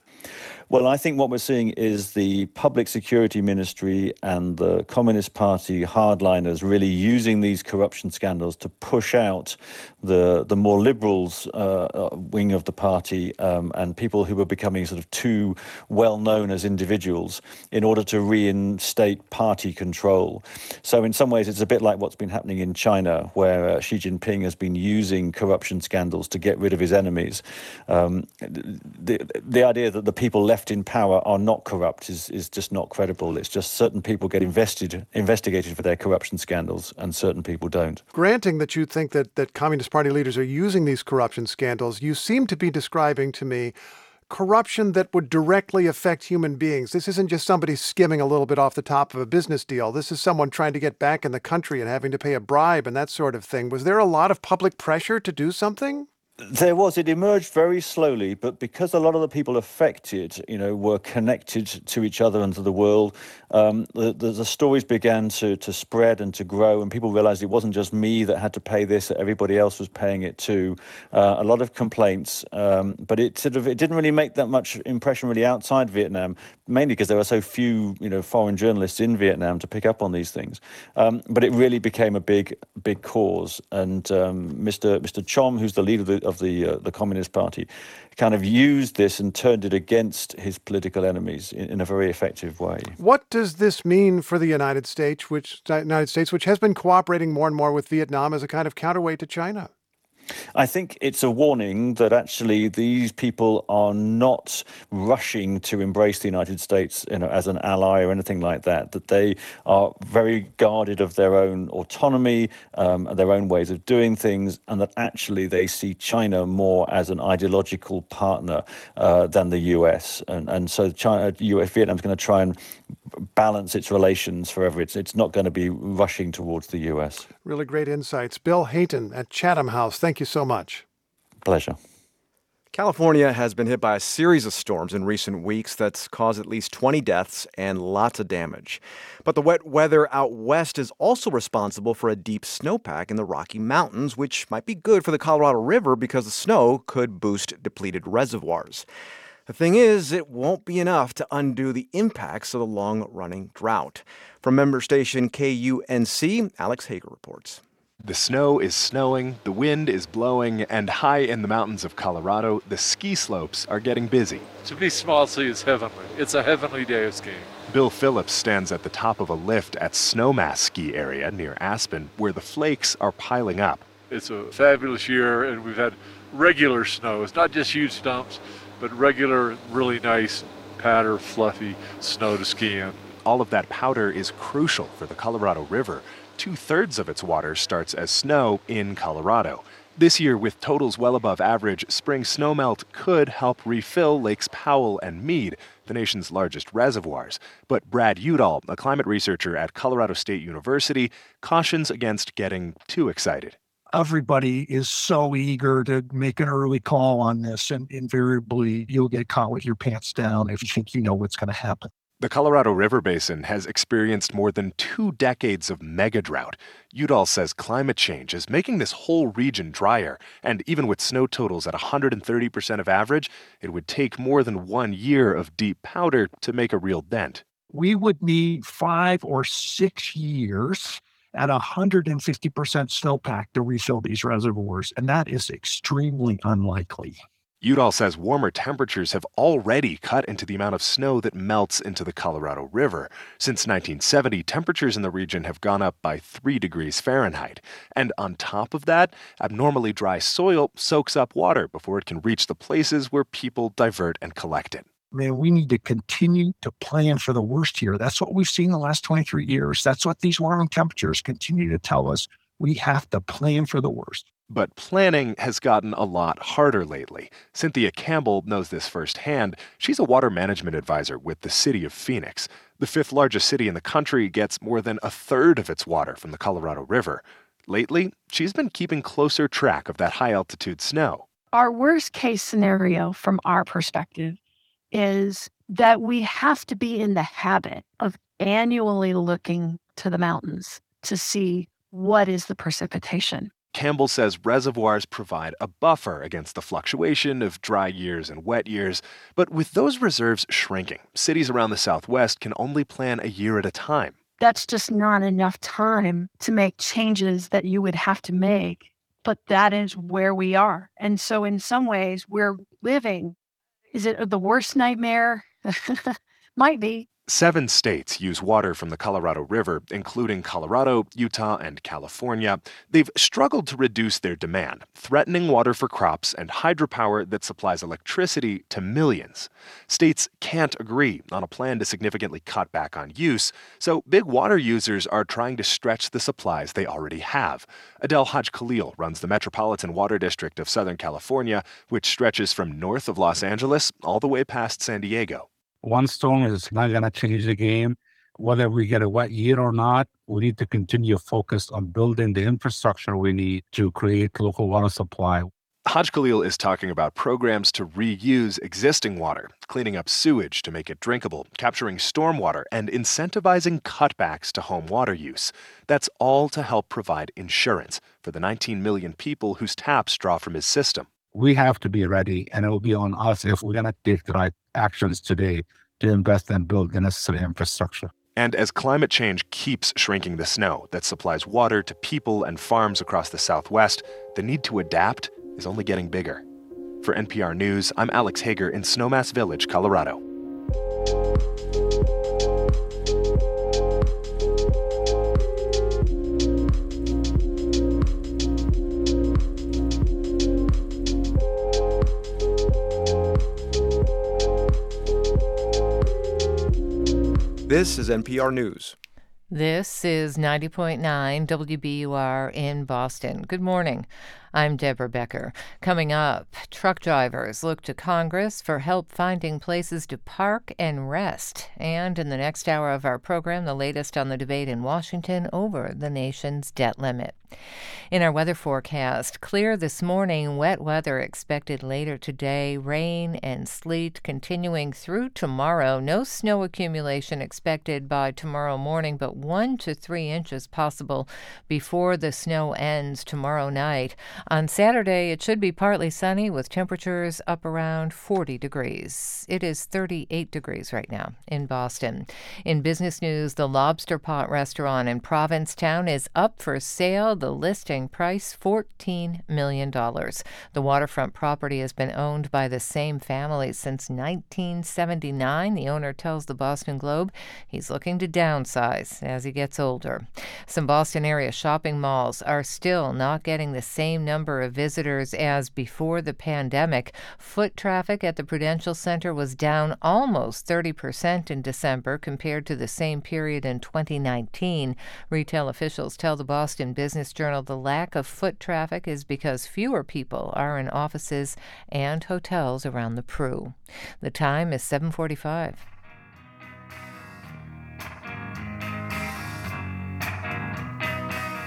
Well, I think what we're seeing is the public security ministry and the Communist Party hardliners really using these corruption scandals to push out the the more liberals uh, wing of the party um, and people who were becoming sort of too well known as individuals in order to reinstate party control. So in some ways, it's a bit like what's been happening in China, where uh, Xi Jinping has been using corruption scandals to get rid of his enemies. Um, the the idea that the people left left in power are not corrupt is, is just not credible. It's just certain people get invested, investigated for their corruption scandals and certain people don't. Granting that you think that, that Communist Party leaders are using these corruption scandals, you seem to be describing to me corruption that would directly affect human beings. This isn't just somebody skimming a little bit off the top of a business deal. This is someone trying to get back in the country and having to pay a bribe and that sort of thing. Was there a lot of public pressure to do something? There was. It emerged very slowly, but because a lot of the people affected, you know, were connected to each other and to the world, um, the, the, the, stories began to to spread and to grow, and people realized it wasn't just me that had to pay this; that everybody else was paying it too. Uh, a lot of complaints, um, but it sort of it didn't really make that much impression really outside Vietnam, mainly because there were so few, you know, foreign journalists in Vietnam to pick up on these things. Um, but it really became a big, big cause, and Mr. Mr. Trong, who's the leader of the of the uh, the Communist Party, kind of used this and turned it against his political enemies in, in, a very effective way. What does this mean for the United States, which United States, which has been cooperating more and more with Vietnam as a kind of counterweight to China? I think it's a warning that actually these people are not rushing to embrace the United States you know, as an ally or anything like that, that they are very guarded of their own autonomy, um, their own ways of doing things, and that actually they see China more as an ideological partner uh, than the US. And, and so China, US, Vietnam's going to try and balance its relations forever. It's, it's not going to be rushing towards the US. Really great insights. Bill Hayton at Chatham House, thank you so much. Pleasure. California has been hit by a series of storms in recent weeks that's caused at least 20 deaths and lots of damage. But the wet weather out west is also responsible for a deep snowpack in the Rocky Mountains, which might be good for the Colorado River because the snow could boost depleted reservoirs. The thing is, it won't be enough to undo the impacts of the long running drought. From member station KUNC, Alex Hager reports. The snow is snowing, the wind is blowing, and high in the mountains of Colorado, the ski slopes are getting busy. To me, Snowmass is heavenly. It's a heavenly day of skiing. Bill Phillips stands at the top of a lift at Snowmass Ski Area near Aspen, where the flakes are piling up. It's a fabulous year, and we've had regular snow. It's not just huge stumps, but regular, really nice, patter, fluffy snow to ski in. All of that powder is crucial for the Colorado River. Two thirds of its water starts as snow in Colorado. This year, with totals well above average, spring snowmelt could help refill Lakes Powell and Mead, the nation's largest reservoirs. But Brad Udall, a climate researcher at Colorado State University, cautions against getting too excited. Everybody is so eager to make an early call on this, and invariably you'll get caught with your pants down if you think you know what's going to happen. The Colorado River Basin has experienced more than two decades of mega drought. Udall says climate change is making this whole region drier, and even with snow totals at 130% of average, it would take more than one year of deep powder to make a real dent. We would need five or six years at 150% snowpack to refill these reservoirs, and that is extremely unlikely. Udall says warmer temperatures have already cut into the amount of snow that melts into the Colorado River. Since 1970, temperatures in the region have gone up by 3 degrees Fahrenheit. And on top of that, abnormally dry soil soaks up water before it can reach the places where people divert and collect it. Man, we need to continue to plan for the worst here. That's what we've seen the last 23 years. That's what these warming temperatures continue to tell us. We have to plan for the worst. But planning has gotten a lot harder lately. Cynthia Campbell knows this firsthand. She's a water management advisor with the city of Phoenix. The fifth largest city in the country gets more than a third of its water from the Colorado River. Lately, she's been keeping closer track of that high altitude snow. Our worst case scenario from our perspective is that we have to be in the habit of annually looking to the mountains to see what is the precipitation. Campbell says reservoirs provide a buffer against the fluctuation of dry years and wet years. But with those reserves shrinking, cities around the Southwest can only plan a year at a time. That's just not enough time to make changes that you would have to make. But that is where we are. And so, in some ways, we're living. Is it uh, the worst nightmare? Might be. Seven states use water from the Colorado River, including Colorado, Utah, and California. They've struggled to reduce their demand, threatening water for crops and hydropower that supplies electricity to millions. States can't agree on a plan to significantly cut back on use, so big water users are trying to stretch the supplies they already have. Adel Hagekhalil runs the Metropolitan Water District of Southern California, which stretches from north of Los Angeles all the way past San Diego one storm is not going to change the game. Whether we get a wet year or not, we need to continue focused on building the infrastructure we need to create local water supply. Haj Khalil is talking about programs to reuse existing water, cleaning up sewage to make it drinkable, capturing stormwater, and incentivizing cutbacks to home water use. That's all to help provide insurance for the 19 million people whose taps draw from his system we have to be ready, and it will be on us if we're going to take the right actions today to invest and build the necessary infrastructure. And as climate change keeps shrinking the snow that supplies water to people and farms across the Southwest, the need to adapt is only getting bigger. For NPR News, I'm Alex Hager in Snowmass Village, Colorado. This is NPR News. This is 90.9 WBUR in Boston. Good morning. I'm Deborah Becker. Coming up, truck drivers look to Congress for help finding places to park and rest. And in the next hour of our program, the latest on the debate in Washington over the nation's debt limit. In our weather forecast, clear this morning, wet weather expected later today, rain and sleet continuing through tomorrow. No snow accumulation expected by tomorrow morning, but one to three inches possible before the snow ends tomorrow night. On Saturday, it should be partly sunny with temperatures up around 40 degrees. It is 38 degrees right now in Boston. In business news, the Lobster Pot restaurant in Provincetown is up for sale. The listing price $14 million. The waterfront property has been owned by the same family since 1979. The owner tells the Boston Globe he's looking to downsize as he gets older. Some Boston area shopping malls are still not getting the same number of visitors as before the pandemic. Foot traffic at the Prudential Center was down almost 30% in December compared to the same period in 2019. Retail officials tell the Boston Business Journal the lack of foot traffic is because fewer people are in offices and hotels around the Pru. The time is 7:45.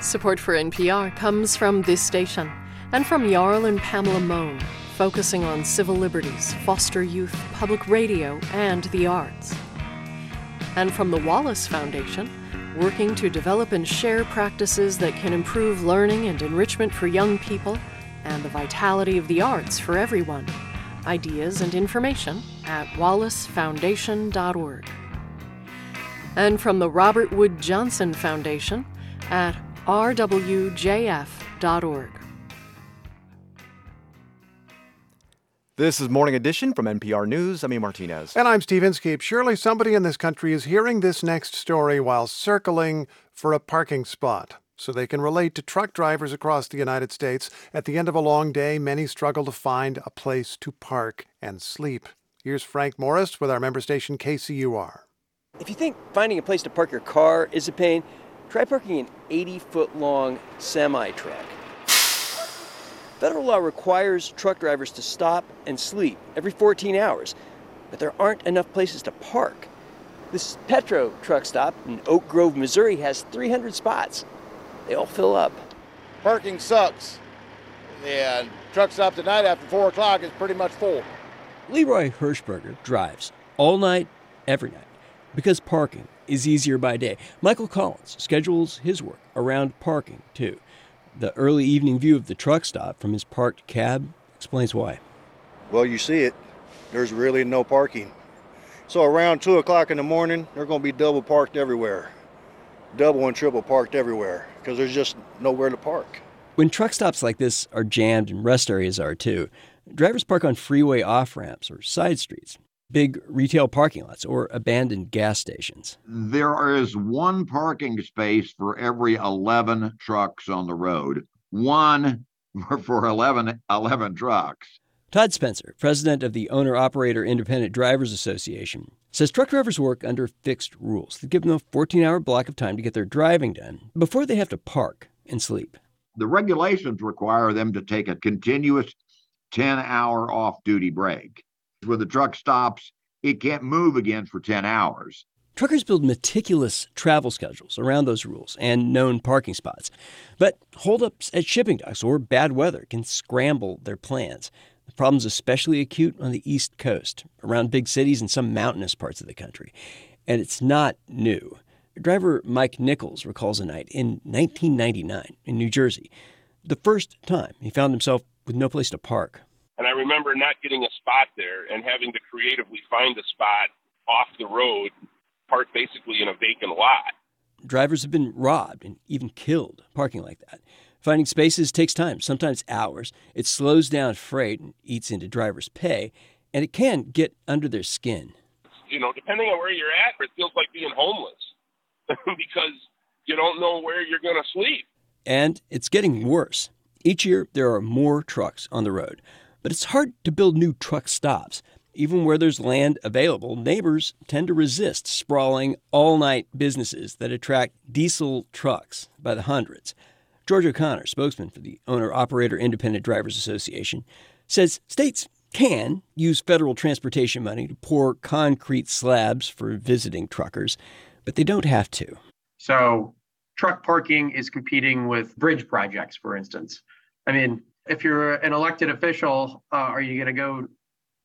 Support for NPR comes from this station and from Jarl and Pamela Mohn, focusing on civil liberties, foster youth, public radio, and the arts. And from the Wallace Foundation, working to develop and share practices that can improve learning and enrichment for young people and the vitality of the arts for everyone. Ideas and information at wallacefoundation.org. And from the Robert Wood Johnson Foundation at rwjf.org. This is Morning Edition from NPR News. I'm E. Martinez. And I'm Steve Inskeep. Surely somebody in this country is hearing this next story while circling for a parking spot. So they can relate to truck drivers across the United States. At the end of a long day, many struggle to find a place to park and sleep. Here's Frank Morris with our member station KCUR. If you think finding a place to park your car is a pain, try parking an 80 foot long semi truck. Federal law requires truck drivers to stop and sleep every 14 hours, but there aren't enough places to park. This Petro truck stop in Oak Grove, Missouri has 300 spots. They all fill up. Parking sucks. Yeah, truck stop tonight after 4 o'clock is pretty much full. Leroy Hirschberger drives all night, every night, because parking is easier by day. Michael Collins schedules his work around parking, too. The early evening view of the truck stop from his parked cab explains why. Well, you see it. There's really no parking. So around 2 o'clock in the morning, they're going to be double parked everywhere. Double and triple parked everywhere because there's just nowhere to park. When truck stops like this are jammed and rest areas are too, drivers park on freeway off ramps or side streets, big retail parking lots, or abandoned gas stations. There is one parking space for every 11 trucks on the road, one for 11, 11 trucks. Todd Spencer, president of the Owner Operator Independent Drivers Association, says truck drivers work under fixed rules that give them a 14 hour block of time to get their driving done before they have to park and sleep. The regulations require them to take a continuous 10 hour off duty break. When the truck stops, it can't move again for 10 hours. Truckers build meticulous travel schedules around those rules and known parking spots. But holdups at shipping docks or bad weather can scramble their plans. The problem's especially acute on the East Coast, around big cities and some mountainous parts of the country. And it's not new. Driver Mike Nichols recalls a night in 1999 in New Jersey, the first time he found himself with no place to park. And I remember not getting a spot there and having to creatively find a spot off the road, parked basically in a vacant lot. Drivers have been robbed and even killed parking like that. Finding spaces takes time, sometimes hours. It slows down freight and eats into drivers' pay, and it can get under their skin. You know, depending on where you're at, it feels like being homeless because you don't know where you're going to sleep. And it's getting worse. Each year, there are more trucks on the road, but it's hard to build new truck stops. Even where there's land available, neighbors tend to resist sprawling all night businesses that attract diesel trucks by the hundreds. George O'Connor, spokesman for the Owner Operator Independent Drivers Association, says states can use federal transportation money to pour concrete slabs for visiting truckers, but they don't have to. So, truck parking is competing with bridge projects, for instance. I mean, if you're an elected official, uh, are you going to go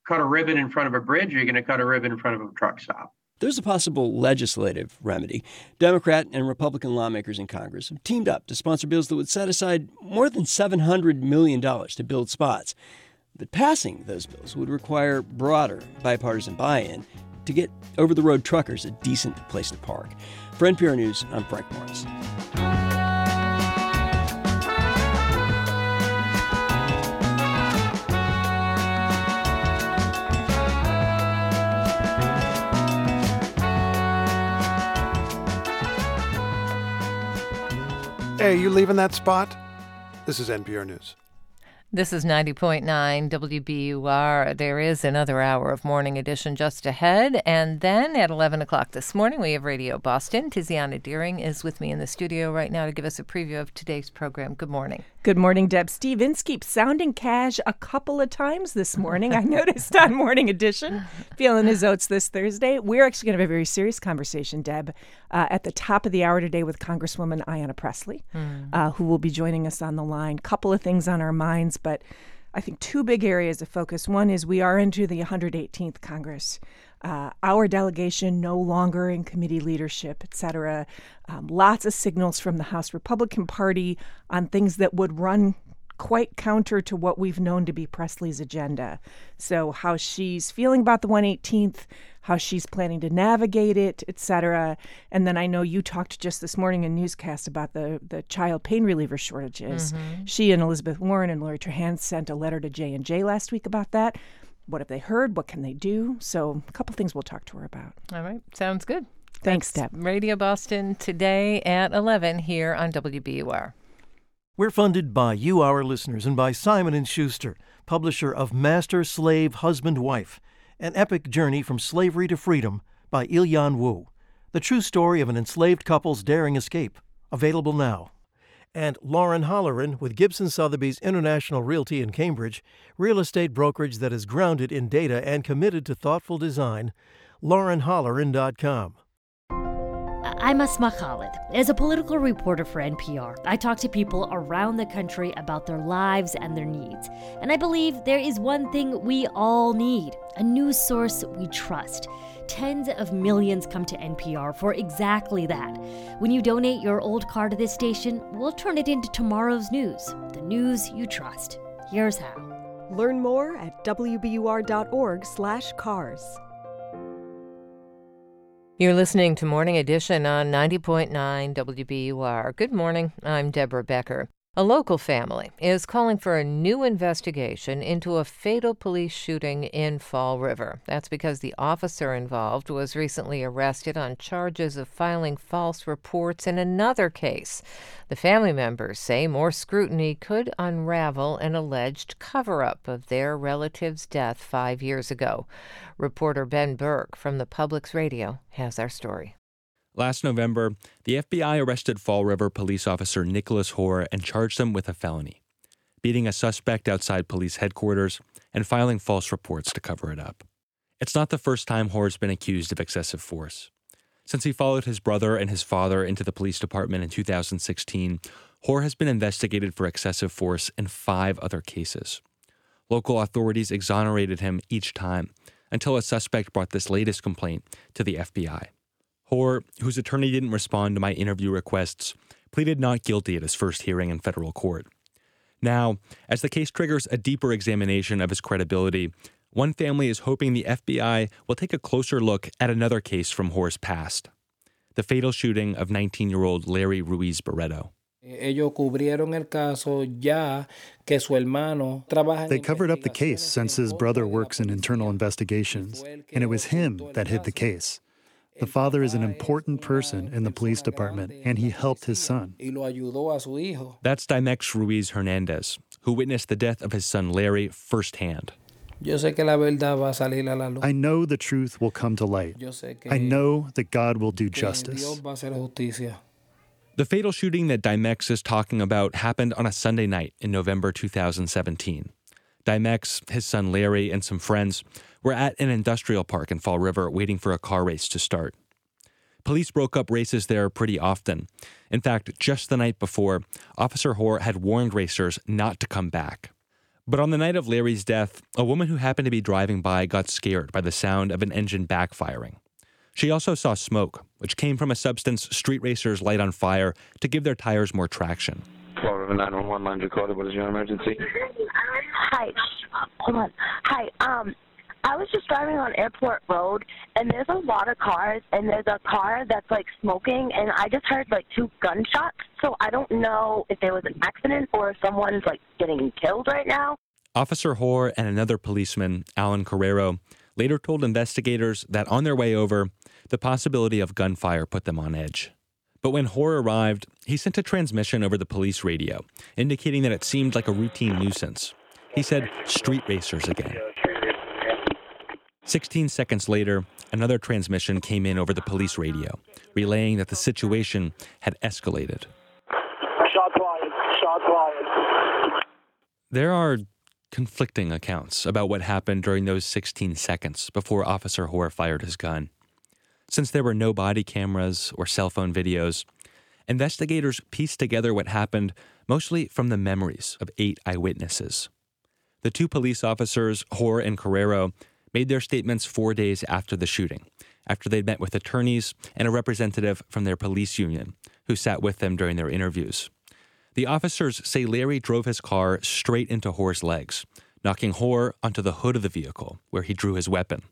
cut a ribbon in front of a bridge or are you going to cut a ribbon in front of a truck stop? There's a possible legislative remedy. Democrat and Republican lawmakers in Congress have teamed up to sponsor bills that would set aside more than $700 million to build spots. But passing those bills would require broader bipartisan buy in to get over the road truckers a decent place to park. For NPR News, I'm Frank Morris. Hey, you leaving that spot? This is NPR News. This is 90.9 WBUR. There is another hour of morning edition just ahead. And then at 11 o'clock this morning, we have Radio Boston. Tiziana Dearing is with me in the studio right now to give us a preview of today's program. Good morning. Good morning, Deb. Steve Inskeep sounding cash a couple of times this morning. I noticed on Morning Edition, feeling his oats this Thursday. We're actually going to have a very serious conversation, Deb, uh, at the top of the hour today with Congresswoman Ayanna Pressley, mm. uh, who will be joining us on the line. Couple of things on our minds, but I think two big areas of focus. One is we are into the 118th Congress. Uh, our delegation no longer in committee leadership, et cetera. Um, lots of signals from the House Republican Party on things that would run quite counter to what we've known to be Pressley's agenda. So, how she's feeling about the 118th, how she's planning to navigate it, et cetera. And then I know you talked just this morning in newscast about the, the child pain reliever shortages. Mm-hmm. She and Elizabeth Warren and Lori Trahan sent a letter to J and J last week about that. What have they heard? What can they do? So, a couple things we'll talk to her about. All right, sounds good. Thanks, Deb. Radio Boston today at 11 here on WBUR. We're funded by you, our listeners, and by Simon & Schuster, publisher of Master, Slave, Husband, Wife, an epic journey from slavery to freedom by Ilyon Woo, the true story of an enslaved couple's daring escape, available now. And Lauren Holleran with Gibson Sotheby's International Realty in Cambridge, real estate brokerage that is grounded in data and committed to thoughtful design, laurenholleran.com. I'm Asma Khalid. As a political reporter for NPR, I talk to people around the country about their lives and their needs. And I believe there is one thing we all need a news source we trust. Tens of millions come to NPR for exactly that. When you donate your old car to this station, we'll turn it into tomorrow's news, the news you trust. Here's how. Learn more at wbur.org/cars. You're listening to Morning Edition on 90.9 WBUR. Good morning. I'm Deborah Becker. A local family is calling for a new investigation into a fatal police shooting in Fall River. That's because the officer involved was recently arrested on charges of filing false reports in another case. The family members say more scrutiny could unravel an alleged cover up of their relative's death five years ago. Reporter Ben Burke from the Public's Radio has our story. Last November, the FBI arrested Fall River police officer Nicholas Hoare and charged him with a felony beating a suspect outside police headquarters and filing false reports to cover it up. It's not the first time Hoare's been accused of excessive force. Since he followed his brother and his father into the police department in 2016, Hoare has been investigated for excessive force in five other cases. Local authorities exonerated him each time until a suspect brought this latest complaint to the FBI. Hoare, whose attorney didn't respond to my interview requests, pleaded not guilty at his first hearing in federal court. Now, as the case triggers a deeper examination of his credibility, one family is hoping the FBI will take a closer look at another case from Hoare's past the fatal shooting of 19 year old Larry Ruiz Barreto. They covered up the case since his brother works in internal investigations, and it was him that hid the case. The father is an important person in the police department, and he helped his son. That's Dimex Ruiz Hernandez, who witnessed the death of his son Larry firsthand. I know the truth will come to light. I know that God will do justice. The fatal shooting that Dimex is talking about happened on a Sunday night in November 2017. Dimex, his son Larry, and some friends were at an industrial park in Fall River waiting for a car race to start. Police broke up races there pretty often. In fact, just the night before, Officer Hoare had warned racers not to come back. But on the night of Larry's death, a woman who happened to be driving by got scared by the sound of an engine backfiring. She also saw smoke, which came from a substance street racers light on fire to give their tires more traction. Florida 911 line Dakota, what is your emergency? Hi. Hold on. Hi. Um, I was just driving on Airport Road, and there's a lot of cars, and there's a car that's like smoking, and I just heard like two gunshots. So I don't know if there was an accident or if someone's like getting killed right now. Officer Hoare and another policeman, Alan Carrero, later told investigators that on their way over, the possibility of gunfire put them on edge. But when Hoare arrived, he sent a transmission over the police radio, indicating that it seemed like a routine nuisance. He said, street racers again. 16 seconds later, another transmission came in over the police radio, relaying that the situation had escalated. Shot fired. Shot fired. There are conflicting accounts about what happened during those 16 seconds before Officer Hoare fired his gun. Since there were no body cameras or cell phone videos, investigators pieced together what happened mostly from the memories of eight eyewitnesses. The two police officers, Hoare and Carrero, made their statements four days after the shooting, after they'd met with attorneys and a representative from their police union, who sat with them during their interviews. The officers say Larry drove his car straight into Hoare's legs, knocking Hoare onto the hood of the vehicle, where he drew his weapon.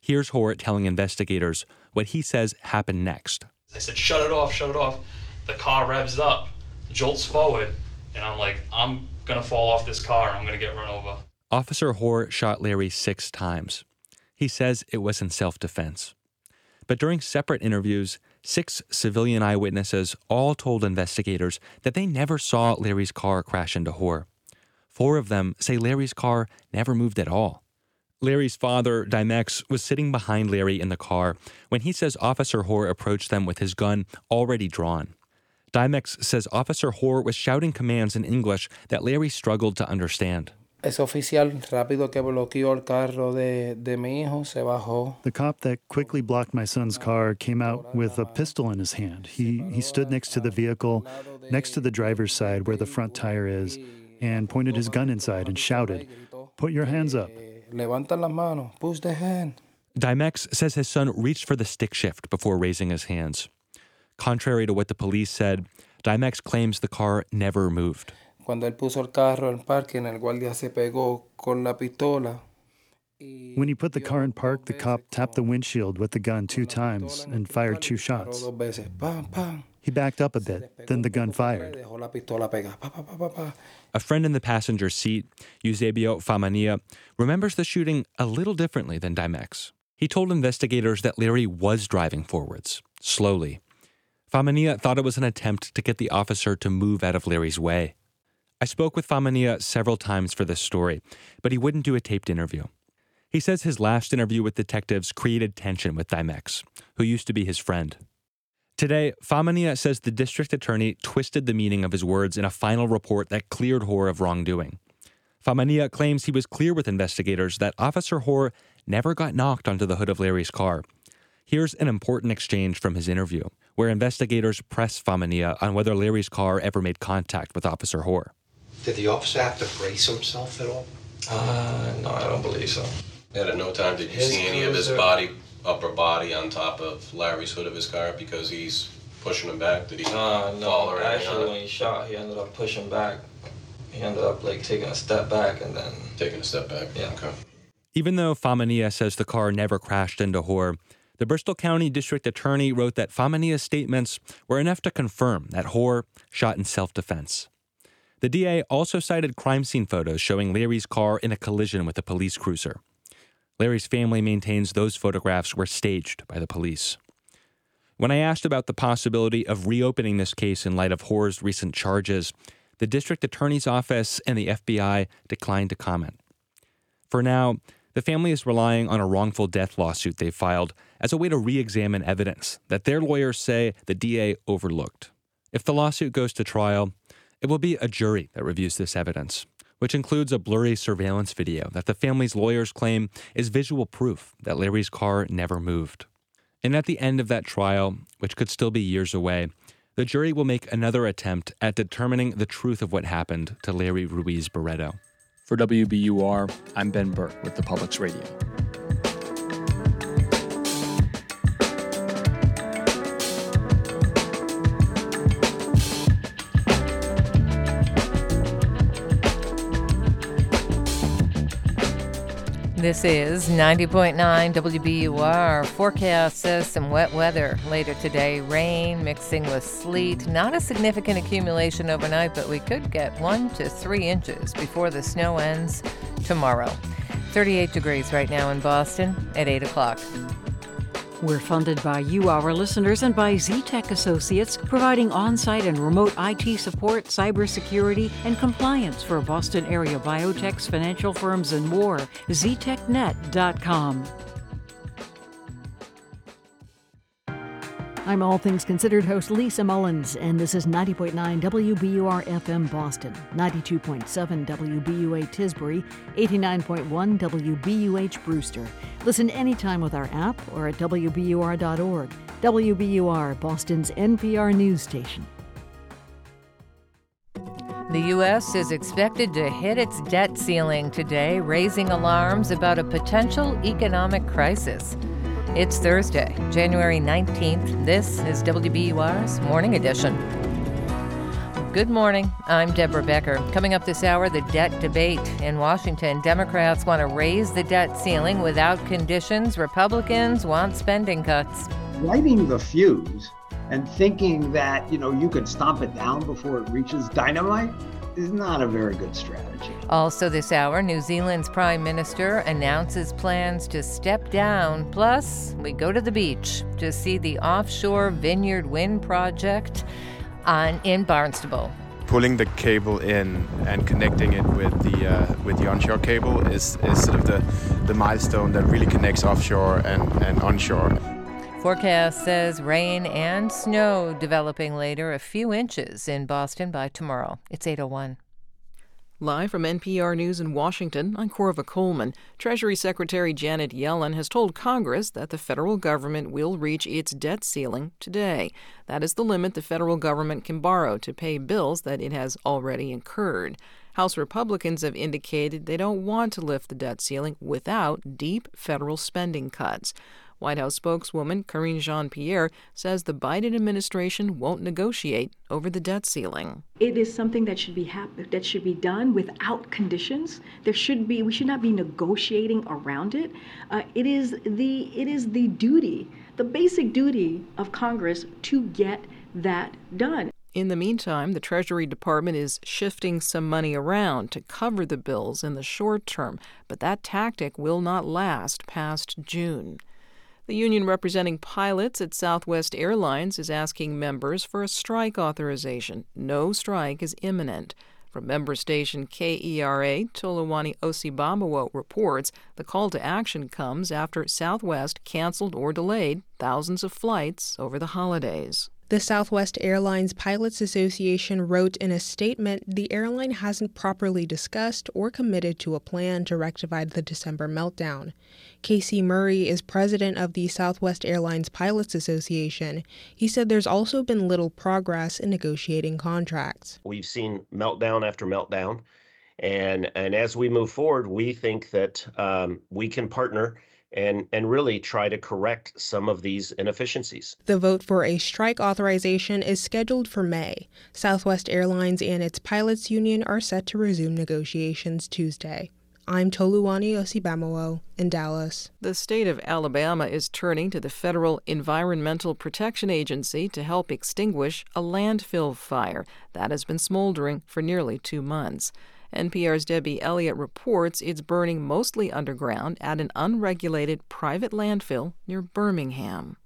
Here's Hoare telling investigators what he says happened next. I said, shut it off, shut it off. The car revs up, jolts forward, and I'm like, I'm gonna fall off this car, I'm gonna get run over. Officer Hoare shot Larry six times. He says it was in self defense. But during separate interviews, six civilian eyewitnesses all told investigators that they never saw Larry's car crash into Hoare. Four of them say Larry's car never moved at all. Larry's father, Dimex, was sitting behind Larry in the car when he says Officer Hoare approached them with his gun already drawn. Dimex says Officer Hoare was shouting commands in English that Larry struggled to understand. Ese oficial rápido que bloqueó el carro de, de mi hijo se bajó. The cop that quickly blocked my son's car came out with a pistol in his hand. He, he stood next to the vehicle, next to the driver's side where the front tire is, and pointed his gun inside and shouted, Put your hands up. Levanta las manos, push the hand. Dimex says his son reached for the stick shift before raising his hands. Contrary to what the police said, Dimex claims the car never moved. Cuando él puso el carro en parking, el guardia se pegó con la pistola. When he put the car in park, the cop tapped the windshield with the gun two times and fired two shots. Dos veces, pam, pam. He backed up a bit, then the gun fired. Dejó la pistola pegada, pa, pa, pa, pa, pa. A friend in the passenger seat, Eusebio Famania, remembers the shooting a little differently than Dimex. He told investigators that Larry was driving forwards, slowly. Famania thought it was an attempt to get the officer to move out of Larry's way. I spoke with Famania several times for this story, but he wouldn't do a taped interview. He says his last interview with detectives created tension with Dimex, who used to be his friend. Today, Famania says the district attorney twisted the meaning of his words in a final report that cleared Hoare of wrongdoing. Famania claims he was clear with investigators that Officer Hoare never got knocked onto the hood of Larry's car. Here's an important exchange from his interview, where investigators press Famania on whether Larry's car ever made contact with Officer Hoare. Did the officer have to brace himself at all? Uh, no, I don't believe so. And at no time did you His see any of his cruiser- body, upper body, on top of Larry's hood of his car because he's pushing him back? Did he Uh, fall no, or anything actually, on when it? he shot, he ended up pushing back. He ended up like taking a step back and then taking a step back. Yeah. Okay. Even though Famania says the car never crashed into Hoare, the Bristol County District Attorney wrote that Famania's statements were enough to confirm that Hoare shot in self defense. The DA also cited crime scene photos showing Larry's car in a collision with a police cruiser. Larry's family maintains those photographs were staged by the police. When I asked about the possibility of reopening this case in light of Hoare's recent charges, the district attorney's office and the FBI declined to comment. For now, the family is relying on a wrongful death lawsuit they filed as a way to re examine evidence that their lawyers say the DA overlooked. If the lawsuit goes to trial, it will be a jury that reviews this evidence, which includes a blurry surveillance video that the family's lawyers claim is visual proof that Larry's car never moved. And at the end of that trial, which could still be years away, the jury will make another attempt at determining the truth of what happened to Larry Ruiz Barreto. For WBUR, I'm Ben Burke with the Public's Radio. This is 90.9 WBUR. Forecast says some wet weather later today. Rain mixing with sleet. Not a significant accumulation overnight, but we could get one to three inches before the snow ends tomorrow. 38 degrees right now in Boston at 8 o'clock. We're funded by you, our listeners, and by ZTech Associates, providing on site and remote IT support, cybersecurity, and compliance for Boston area biotechs, financial firms, and more. ZTechNet.com. I'm All Things Considered host Lisa Mullins, and this is 90.9 WBUR FM Boston, 92.7 WBUA Tisbury, 89.1 WBUH Brewster. Listen anytime with our app or at WBUR.org. WBUR, Boston's NPR news station. The U.S. is expected to hit its debt ceiling today, raising alarms about a potential economic crisis. It's Thursday, January 19th. This is WBUR's Morning Edition. Good morning. I'm Deborah Becker. Coming up this hour, the debt debate in Washington. Democrats want to raise the debt ceiling without conditions. Republicans want spending cuts. Lighting the fuse and thinking that, you know, you could stomp it down before it reaches dynamite is not a very good strategy. Also, this hour, New Zealand's Prime Minister announces plans to step down. Plus, we go to the beach to see the offshore Vineyard Wind project on, in Barnstable. Pulling the cable in and connecting it with the uh, with the onshore cable is, is sort of the, the milestone that really connects offshore and, and onshore. Forecast says rain and snow developing later, a few inches in Boston by tomorrow. It's 801. Live from NPR News in Washington, I'm Korva Coleman. Treasury Secretary Janet Yellen has told Congress that the federal government will reach its debt ceiling today. That is the limit the federal government can borrow to pay bills that it has already incurred. House Republicans have indicated they don't want to lift the debt ceiling without deep federal spending cuts. White House spokeswoman Karine Jean Pierre says the Biden administration won't negotiate over the debt ceiling. It is something that should be hap- that should be done without conditions. There should be we should not be negotiating around it. Uh, it is the it is the duty, the basic duty of Congress to get that done. In the meantime, the Treasury Department is shifting some money around to cover the bills in the short term, but that tactic will not last past June. The union representing pilots at Southwest Airlines is asking members for a strike authorization. No strike is imminent. From member station KERA, Toluwani Osibamowo reports the call to action comes after Southwest canceled or delayed thousands of flights over the holidays. The Southwest Airlines Pilots Association wrote in a statement the airline hasn't properly discussed or committed to a plan to rectify the December meltdown. Casey Murray is president of the Southwest Airlines Pilots Association. He said there's also been little progress in negotiating contracts. We've seen meltdown after meltdown. And, and as we move forward, we think that um, we can partner and, and really try to correct some of these inefficiencies. The vote for a strike authorization is scheduled for May. Southwest Airlines and its pilots union are set to resume negotiations Tuesday. I'm Toluwani Osibamowo in Dallas. The state of Alabama is turning to the Federal Environmental Protection Agency to help extinguish a landfill fire that has been smoldering for nearly two months. NPR's Debbie Elliott reports it's burning mostly underground at an unregulated private landfill near Birmingham.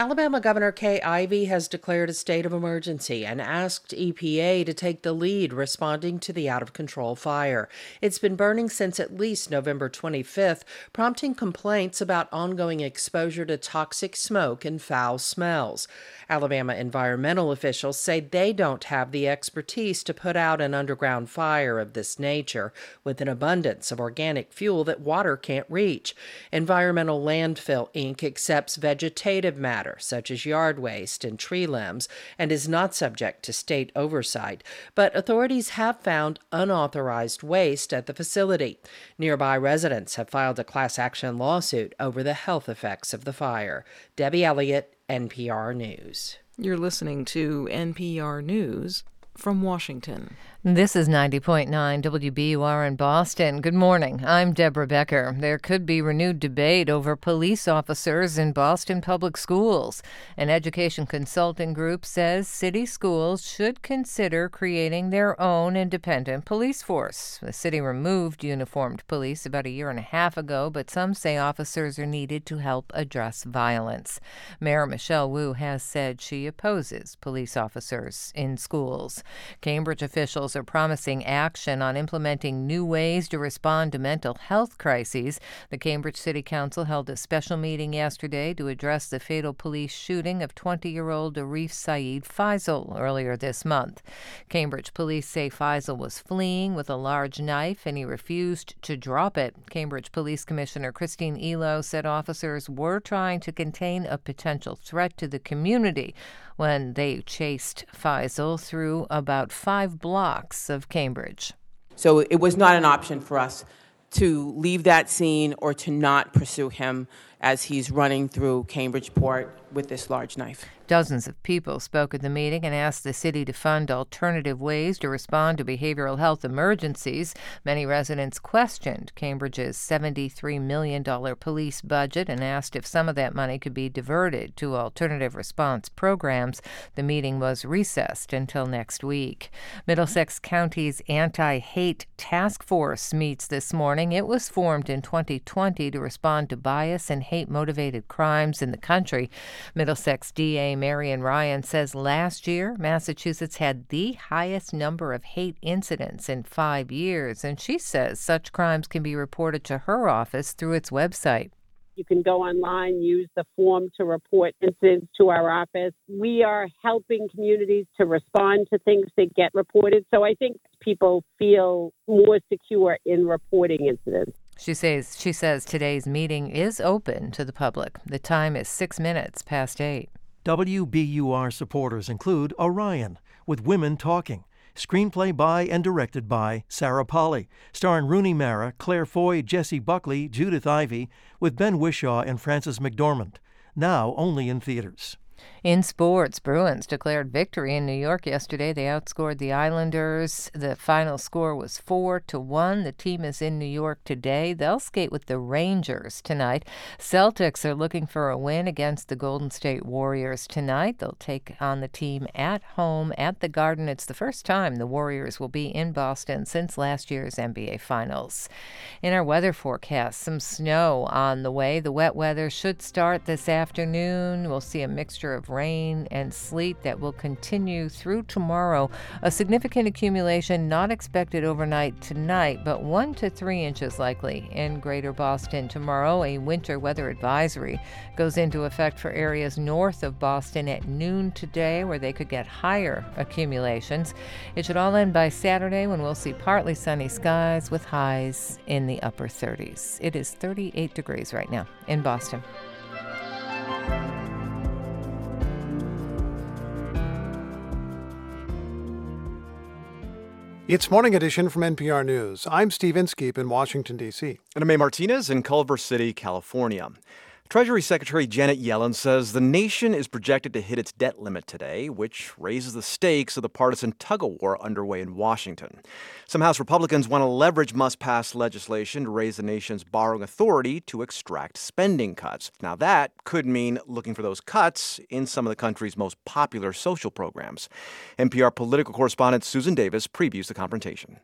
Alabama Governor Kay Ivey has declared a state of emergency and asked EPA to take the lead responding to the out of control fire. It's been burning since at least November 25th, prompting complaints about ongoing exposure to toxic smoke and foul smells. Alabama environmental officials say they don't have the expertise to put out an underground fire of this nature with an abundance of organic fuel that water can't reach. Environmental Landfill Inc. accepts vegetative matter, such as yard waste and tree limbs, and is not subject to state oversight. But authorities have found unauthorized waste at the facility. Nearby residents have filed a class action lawsuit over the health effects of the fire. Debbie Elliott, NPR News. You're listening to NPR News from Washington. This is 90.9 WBUR in Boston. Good morning. I'm Deborah Becker. There could be renewed debate over police officers in Boston public schools. An education consulting group says city schools should consider creating their own independent police force. The city removed uniformed police about a year and a half ago, but some say officers are needed to help address violence. Mayor Michelle Wu has said she opposes police officers in schools. Cambridge officials are promising action on implementing new ways to respond to mental health crises. The Cambridge City Council held a special meeting yesterday to address the fatal police shooting of 20 year old Arif Saeed Faisal earlier this month. Cambridge police say Faisal was fleeing with a large knife and he refused to drop it. Cambridge Police Commissioner Christine Elow said officers were trying to contain a potential threat to the community when they chased Faisal through about five blocks of Cambridge. So it was not an option for us to leave that scene or to not pursue him as he's running through Cambridgeport with this large knife. Dozens of people spoke at the meeting and asked the city to fund alternative ways to respond to behavioral health emergencies. Many residents questioned Cambridge's $73 million police budget and asked if some of that money could be diverted to alternative response programs. The meeting was recessed until next week. Middlesex County's anti hate task force meets this morning. It was formed in 2020 to respond to bias and hate motivated crimes in the country. Middlesex DA Marian Ryan says last year Massachusetts had the highest number of hate incidents in five years, and she says such crimes can be reported to her office through its website. You can go online, use the form to report incidents to our office. We are helping communities to respond to things that get reported. So I think people feel more secure in reporting incidents. She says she says today's meeting is open to the public. The time is 6 minutes past 8. WBUR supporters include Orion with Women Talking, screenplay by and directed by Sarah Polley, starring Rooney Mara, Claire Foy, Jessie Buckley, Judith Ivey, with Ben Whishaw and Frances McDormand. Now only in theaters. In sports, Bruins declared victory in New York yesterday. They outscored the Islanders. The final score was 4 to 1. The team is in New York today. They'll skate with the Rangers tonight. Celtics are looking for a win against the Golden State Warriors tonight. They'll take on the team at home at the Garden. It's the first time the Warriors will be in Boston since last year's NBA Finals. In our weather forecast, some snow on the way. The wet weather should start this afternoon. We'll see a mixture of rain and sleet that will continue through tomorrow. A significant accumulation not expected overnight tonight, but one to three inches likely in greater Boston tomorrow. A winter weather advisory goes into effect for areas north of Boston at noon today, where they could get higher accumulations. It should all end by Saturday when we'll see partly sunny skies with highs in the upper 30s. It is 38 degrees right now in Boston. It's Morning Edition from NPR News. I'm Steve Inskeep in Washington, D.C. And I'm A. Martinez in Culver City, California. Treasury Secretary Janet Yellen says the nation is projected to hit its debt limit today, which raises the stakes of the partisan tug of war underway in Washington. Some House Republicans want to leverage must pass legislation to raise the nation's borrowing authority to extract spending cuts. Now, that could mean looking for those cuts in some of the country's most popular social programs. NPR political correspondent Susan Davis previews the confrontation.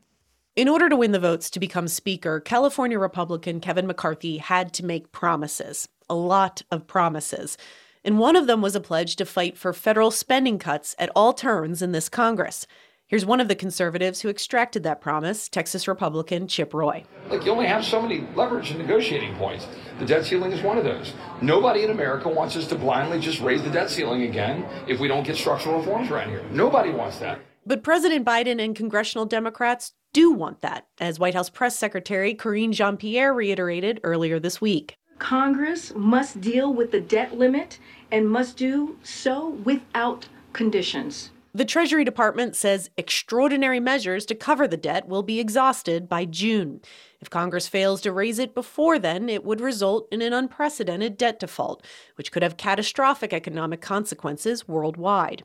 In order to win the votes to become Speaker, California Republican Kevin McCarthy had to make promises a lot of promises. And one of them was a pledge to fight for federal spending cuts at all turns in this Congress. Here's one of the conservatives who extracted that promise, Texas Republican Chip Roy. Look, you only have so many leverage and negotiating points. The debt ceiling is one of those. Nobody in America wants us to blindly just raise the debt ceiling again if we don't get structural reforms around here. Nobody wants that. But President Biden and congressional Democrats do want that, as White House Press Secretary Karine Jean Pierre reiterated earlier this week. Congress must deal with the debt limit and must do so without conditions. The Treasury Department says extraordinary measures to cover the debt will be exhausted by June. If Congress fails to raise it before then, it would result in an unprecedented debt default, which could have catastrophic economic consequences worldwide.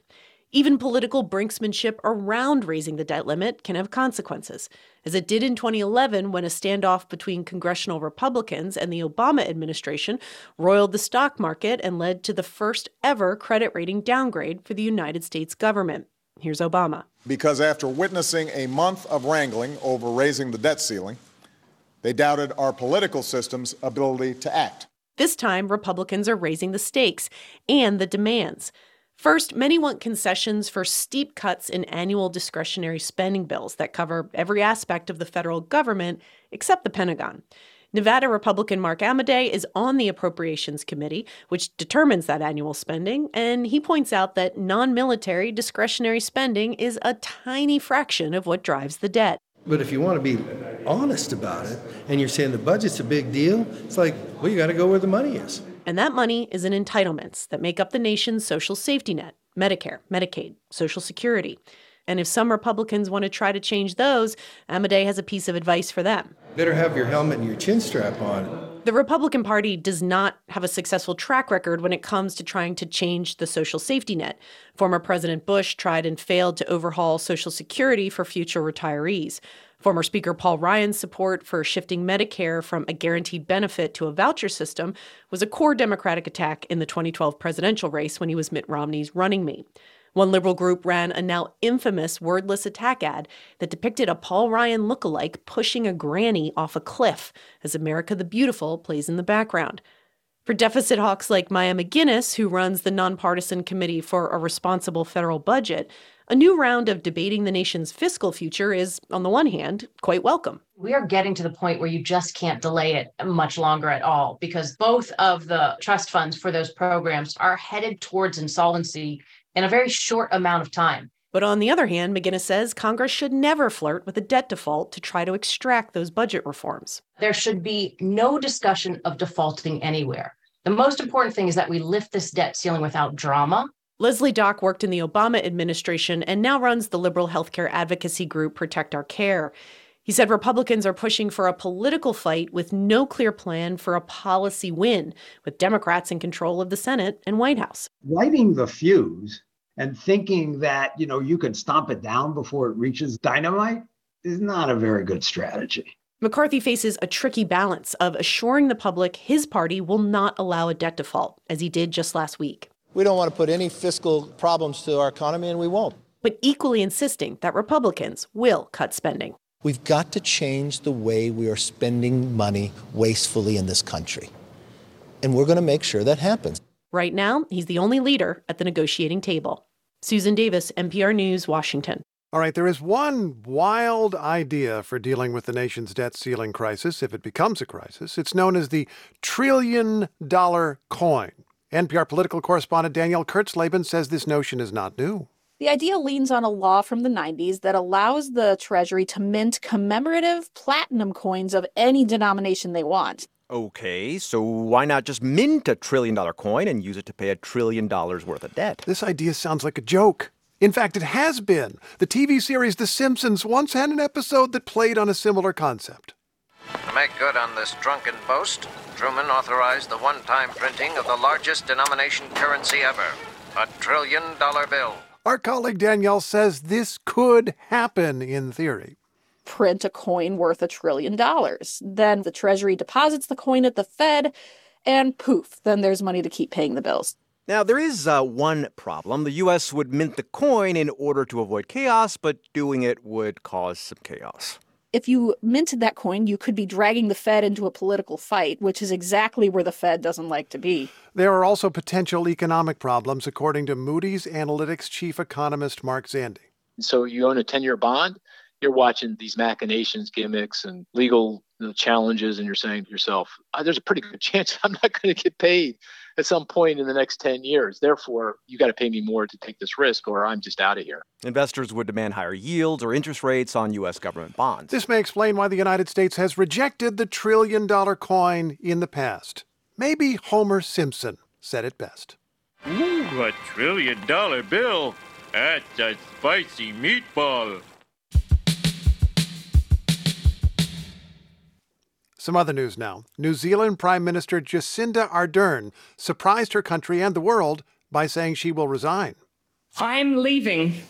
Even political brinksmanship around raising the debt limit can have consequences, as it did in 2011 when a standoff between congressional Republicans and the Obama administration roiled the stock market and led to the first ever credit rating downgrade for the United States government. Here's Obama. Because after witnessing a month of wrangling over raising the debt ceiling, they doubted our political system's ability to act. This time, Republicans are raising the stakes and the demands. First, many want concessions for steep cuts in annual discretionary spending bills that cover every aspect of the federal government except the Pentagon. Nevada Republican Mark Amodei is on the Appropriations Committee, which determines that annual spending, and he points out that non military discretionary spending is a tiny fraction of what drives the debt. But if you want to be honest about it and you're saying the budget's a big deal, it's like, well, you got to go where the money is. And that money is in entitlements that make up the nation's social safety net Medicare, Medicaid, Social Security. And if some Republicans want to try to change those, Amodei has a piece of advice for them. Better have your helmet and your chin strap on. The Republican Party does not have a successful track record when it comes to trying to change the social safety net. Former President Bush tried and failed to overhaul Social Security for future retirees. Former Speaker Paul Ryan's support for shifting Medicare from a guaranteed benefit to a voucher system was a core Democratic attack in the 2012 presidential race when he was Mitt Romney's running mate. One liberal group ran a now infamous wordless attack ad that depicted a Paul Ryan lookalike pushing a granny off a cliff as America the Beautiful plays in the background. For deficit hawks like Maya MacGuineas, who runs the nonpartisan Committee for a Responsible Federal Budget, a new round of debating the nation's fiscal future is, on the one hand, quite welcome. We are getting to the point where you just can't delay it much longer at all because both of the trust funds for those programs are headed towards insolvency in a very short amount of time. But on the other hand, MacGuineas says Congress should never flirt with a debt default to try to extract those budget reforms. There should be no discussion of defaulting anywhere. The most important thing is that we lift this debt ceiling without drama. Leslie Dach worked in the Obama administration and now runs the liberal healthcare advocacy group Protect Our Care. He said Republicans are pushing for a political fight with no clear plan for a policy win, with Democrats in control of the Senate and White House. Lighting the fuse and thinking that, you know, you can stomp it down before it reaches dynamite is not a very good strategy. McCarthy faces a tricky balance of assuring the public his party will not allow a debt default, as he did just last week. We don't want to put any fiscal problems to our economy, and we won't. But equally insisting that Republicans will cut spending. We've got to change the way we are spending money wastefully in this country. And we're going to make sure that happens. Right now, he's the only leader at the negotiating table. Susan Davis, NPR News, Washington. All right, there is one wild idea for dealing with the nation's debt ceiling crisis if it becomes a crisis. It's known as the trillion dollar coin. NPR political correspondent Danielle Kurtzleben says this notion is not new. The idea leans on a law from the 90s that allows the Treasury to mint commemorative platinum coins of any denomination they want. Okay, so why not just mint a trillion dollar coin and use it to pay a trillion dollars worth of debt? This idea sounds like a joke. In fact, it has been. The TV series The Simpsons once had an episode that played on a similar concept. To make good on this drunken boast, Truman authorized the one time printing of the largest denomination currency ever a trillion dollar bill. Our colleague Danielle says this could happen in theory. Print a coin worth a trillion dollars. Then the Treasury deposits the coin at the Fed, and poof, then there's money to keep paying the bills. Now, there is uh, one problem. The U.S. would mint the coin in order to avoid chaos, but doing it would cause some chaos. If you minted that coin, you could be dragging the Fed into a political fight, which is exactly where the Fed doesn't like to be. There are also potential economic problems, according to Moody's Analytics chief economist Mark Zandi. So you own a 10 year bond, you're watching these machinations, gimmicks, and legal challenges, and you're saying to yourself, uh, there's a pretty good chance I'm not going to get paid at some point in the next 10 years. Therefore, you got to pay me more to take this risk, or I'm just out of here. Investors would demand higher yields or interest rates on U.S. government bonds. This may explain why the United States has rejected the trillion dollar coin in the past. Maybe Homer Simpson said it best. Ooh, a trillion dollar bill. That's a spicy meatball. Some other news now. New Zealand Prime Minister Jacinda Ardern surprised her country and the world by saying she will resign. I'm leaving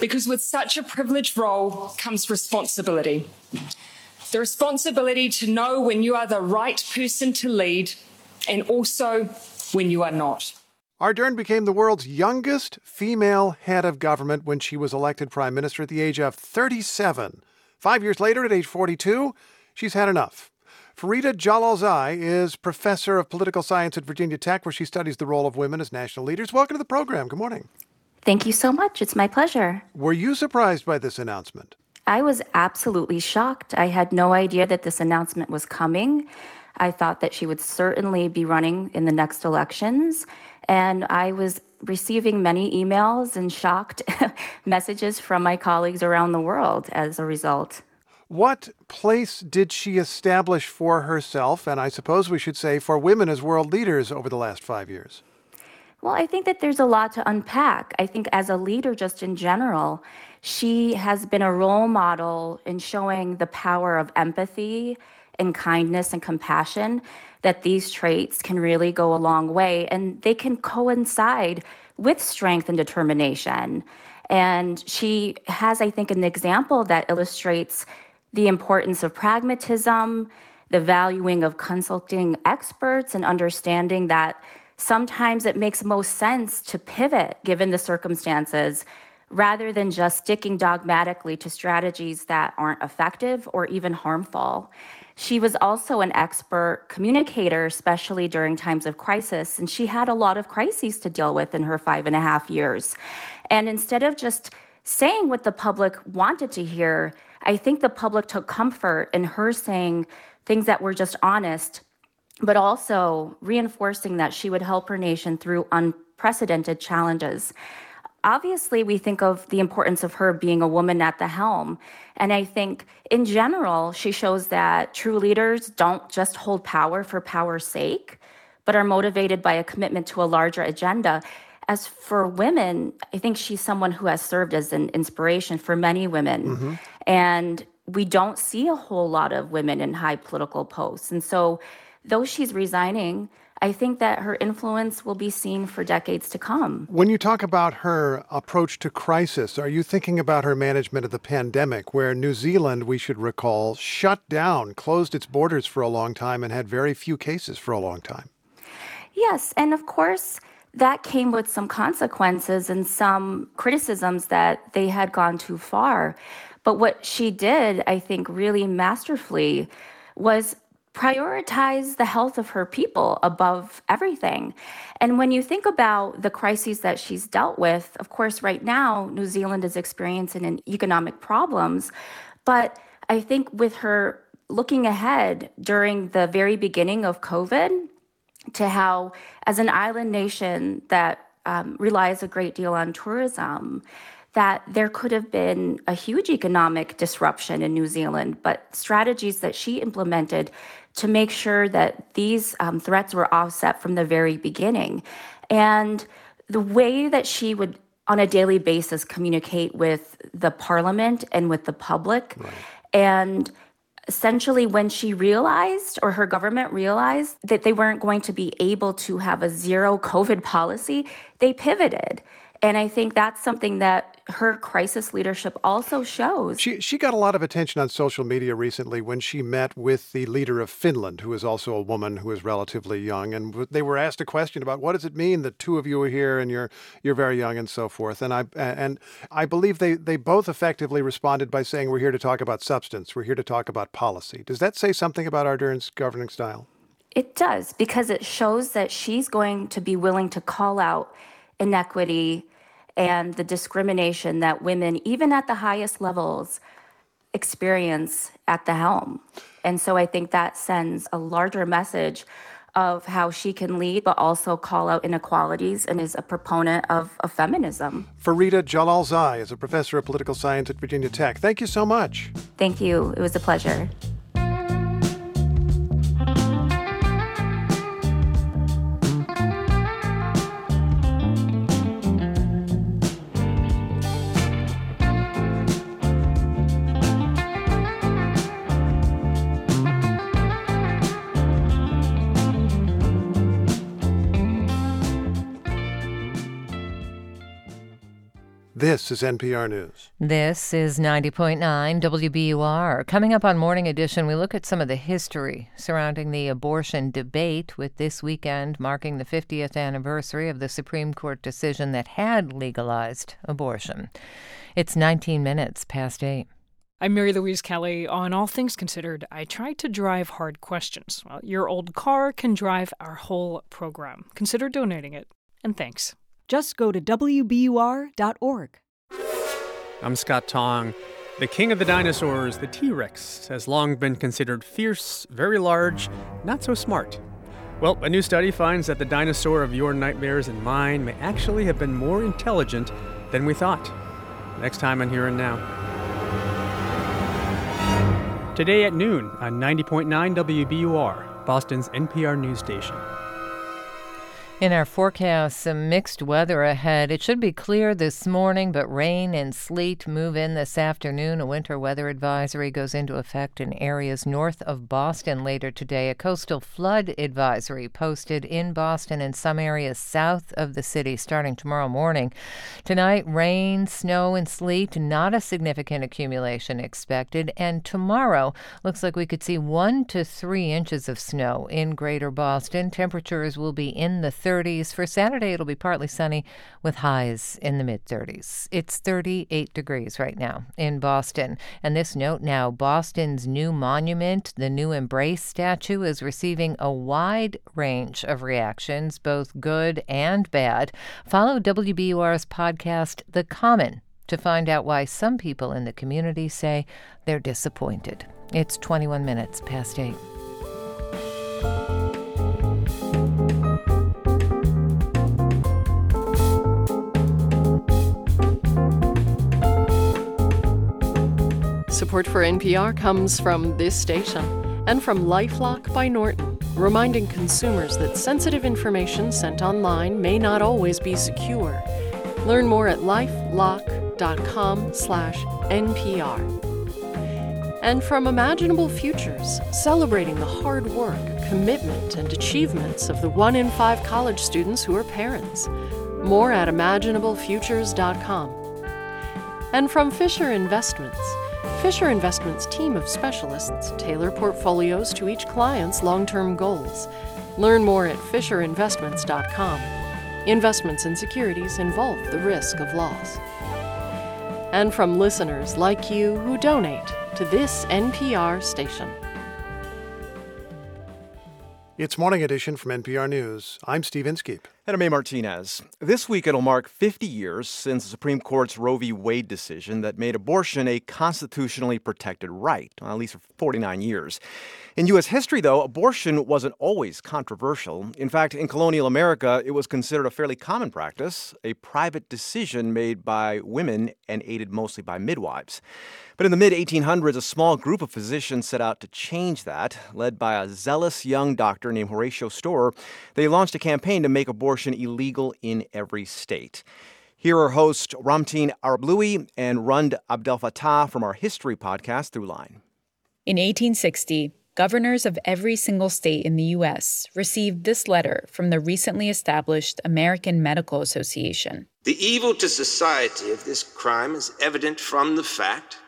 because with such a privileged role comes responsibility. The responsibility to know when you are the right person to lead and also when you are not. Ardern became the world's youngest female head of government when she was elected prime minister at the age of 37. Five years later, at age 42, she's had enough. Farida Jalalzai is professor of political science at Virginia Tech, where she studies the role of women as national leaders. Welcome to the program. Good morning. Thank you so much. It's my pleasure. Were you surprised by this announcement? I was absolutely shocked. I had no idea that this announcement was coming. I thought that she would certainly be running in the next elections. And I was receiving many emails and shocked messages from my colleagues around the world as a result. What place did she establish for herself, and I suppose we should say for women as world leaders over the last five years? Well, I think that there's a lot to unpack. I think as a leader, just in general, she has been a role model in showing the power of empathy and kindness and compassion, that these traits can really go a long way and they can coincide with strength and determination. And she has, I think, an example that illustrates the importance of pragmatism, the valuing of consulting experts, and understanding that sometimes it makes most sense to pivot given the circumstances rather than just sticking dogmatically to strategies that aren't effective or even harmful. She was also an expert communicator, especially during times of crisis, and she had a lot of crises to deal with in her five and a half years. And instead of just saying what the public wanted to hear, I think the public took comfort in her saying things that were just honest but also reinforcing that she would help her nation through unprecedented challenges. Obviously, we think of the importance of her being a woman at the helm. And I think in general, she shows that true leaders don't just hold power for power's sake, but are motivated by a commitment to a larger agenda. As for women, I think she's someone who has served as an inspiration for many women. Mm-hmm. And we don't see a whole lot of women in high political posts. And so though she's resigning, I think that her influence will be seen for decades to come. When you talk about her approach to crisis, are you thinking about her management of the pandemic, where New Zealand, we should recall, shut down, closed its borders for a long time, and had very few cases for a long time? Yes, and of course, that came with some consequences and some criticisms that they had gone too far. But what she did, I think, really masterfully was prioritize the health of her people above everything. And when you think about the crises that she's dealt with, of course, right now, New Zealand is experiencing economic problems. But I think with her looking ahead during the very beginning of COVID to how, as an island nation that um, relies a great deal on tourism, that there could have been a huge economic disruption in New Zealand, but strategies that she implemented to make sure that these um, threats were offset from the very beginning. And the way that she would, on a daily basis, communicate with the parliament and with the public. Right. And essentially, when she realized, or her government realized, that they weren't going to be able to have a zero COVID policy, they pivoted. And I think that's something that her crisis leadership also shows. She, she got a lot of attention on social media recently when she met with the leader of Finland, who is also a woman who is relatively young. And they were asked a question about what does it mean that two of you are here and you're, you're very young and so forth. And I, and I believe they, they both effectively responded by saying, We're here to talk about substance, we're here to talk about policy. Does that say something about Ardern's governing style? It does, because it shows that she's going to be willing to call out inequity and the discrimination that women, even at the highest levels, experience at the helm. And so I think that sends a larger message of how she can lead, but also call out inequalities and is a proponent of, of feminism. Farida Jalalzai is a professor of political science at Virginia Tech. Thank you so much. Thank you. It was a pleasure. This is NPR News. This is 90.9 WBUR. Coming up on Morning Edition, we look at some of the history surrounding the abortion debate, with this weekend marking the 50th anniversary of the Supreme Court decision that had legalized abortion. It's 19 minutes past 8. I'm Mary Louise Kelly. On All Things Considered, I try to drive hard questions. Well, your old car can drive our whole program. Consider donating it, and thanks. Just go to WBUR.org. I'm Scott Tong. The king of the dinosaurs, the T Rex, has long been considered fierce, very large, not so smart. Well, a new study finds that the dinosaur of your nightmares and mine may actually have been more intelligent than we thought. Next time on Here and Now. Today at noon on 90.9 WBUR, Boston's NPR news station. In our forecast, some mixed weather ahead. It should be clear this morning, but rain and sleet move in this afternoon. A winter weather advisory goes into effect in areas north of Boston later today. A coastal flood advisory posted in Boston and some areas south of the city starting tomorrow morning. Tonight, rain, snow, and sleet, not a significant accumulation expected. And tomorrow, looks like we could see one to three inches of snow in greater Boston. Temperatures will be in the 30s 30s. For Saturday, it'll be partly sunny with highs in the mid 30s. It's 38 degrees right now in Boston. And this note now Boston's new monument, the new Embrace statue, is receiving a wide range of reactions, both good and bad. Follow WBUR's podcast, The Common, to find out why some people in the community say they're disappointed. It's 21 minutes past 8. Support for NPR comes from this station and from Lifelock by Norton, reminding consumers that sensitive information sent online may not always be secure. Learn more at lifelock.com/npr. And from Imaginable Futures, celebrating the hard work, commitment, and achievements of the one in five college students who are parents. More at imaginablefutures.com. And from Fisher Investments, Fisher Investments' team of specialists tailor portfolios to each client's long term goals. Learn more at FisherInvestments.com. Investments in securities involve the risk of loss. And from listeners like you who donate to this NPR station. It's Morning Edition from NPR News. I'm Steve Inskeep. And I'm A. Martinez. This week it'll mark 50 years since the Supreme Court's Roe v. Wade decision that made abortion a constitutionally protected right, at least for 49 years. In U.S. history, though, abortion wasn't always controversial. In fact, in colonial America, it was considered a fairly common practice, a private decision made by women and aided mostly by midwives. But in the mid 1800s, a small group of physicians set out to change that. Led by a zealous young doctor named Horatio Storer, they launched a campaign to make abortion illegal in every state. Here are hosts Ramtin Arablouei and Rund Abdel Abdelfatah from our history podcast, Throughline. In 1860, governors of every single state in the U.S. received this letter from the recently established American Medical Association. The evil to society of this crime is evident from the fact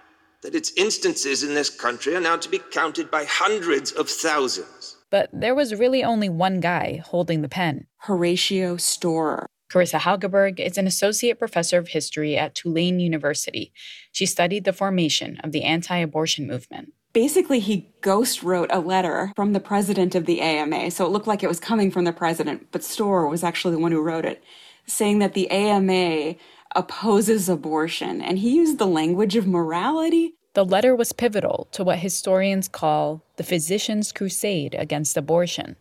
that its instances in this country are now to be counted by hundreds of thousands. But there was really only one guy holding the pen Horatio Storer. Karissa Haugeberg is an associate professor of history at Tulane University. She studied the formation of the anti abortion movement. Basically, he ghost wrote a letter from the president of the AMA, so it looked like it was coming from the president, but Storer was actually the one who wrote it, saying that the AMA opposes abortion, and he used the language of morality. The letter was pivotal to what historians call the physician's crusade against abortion.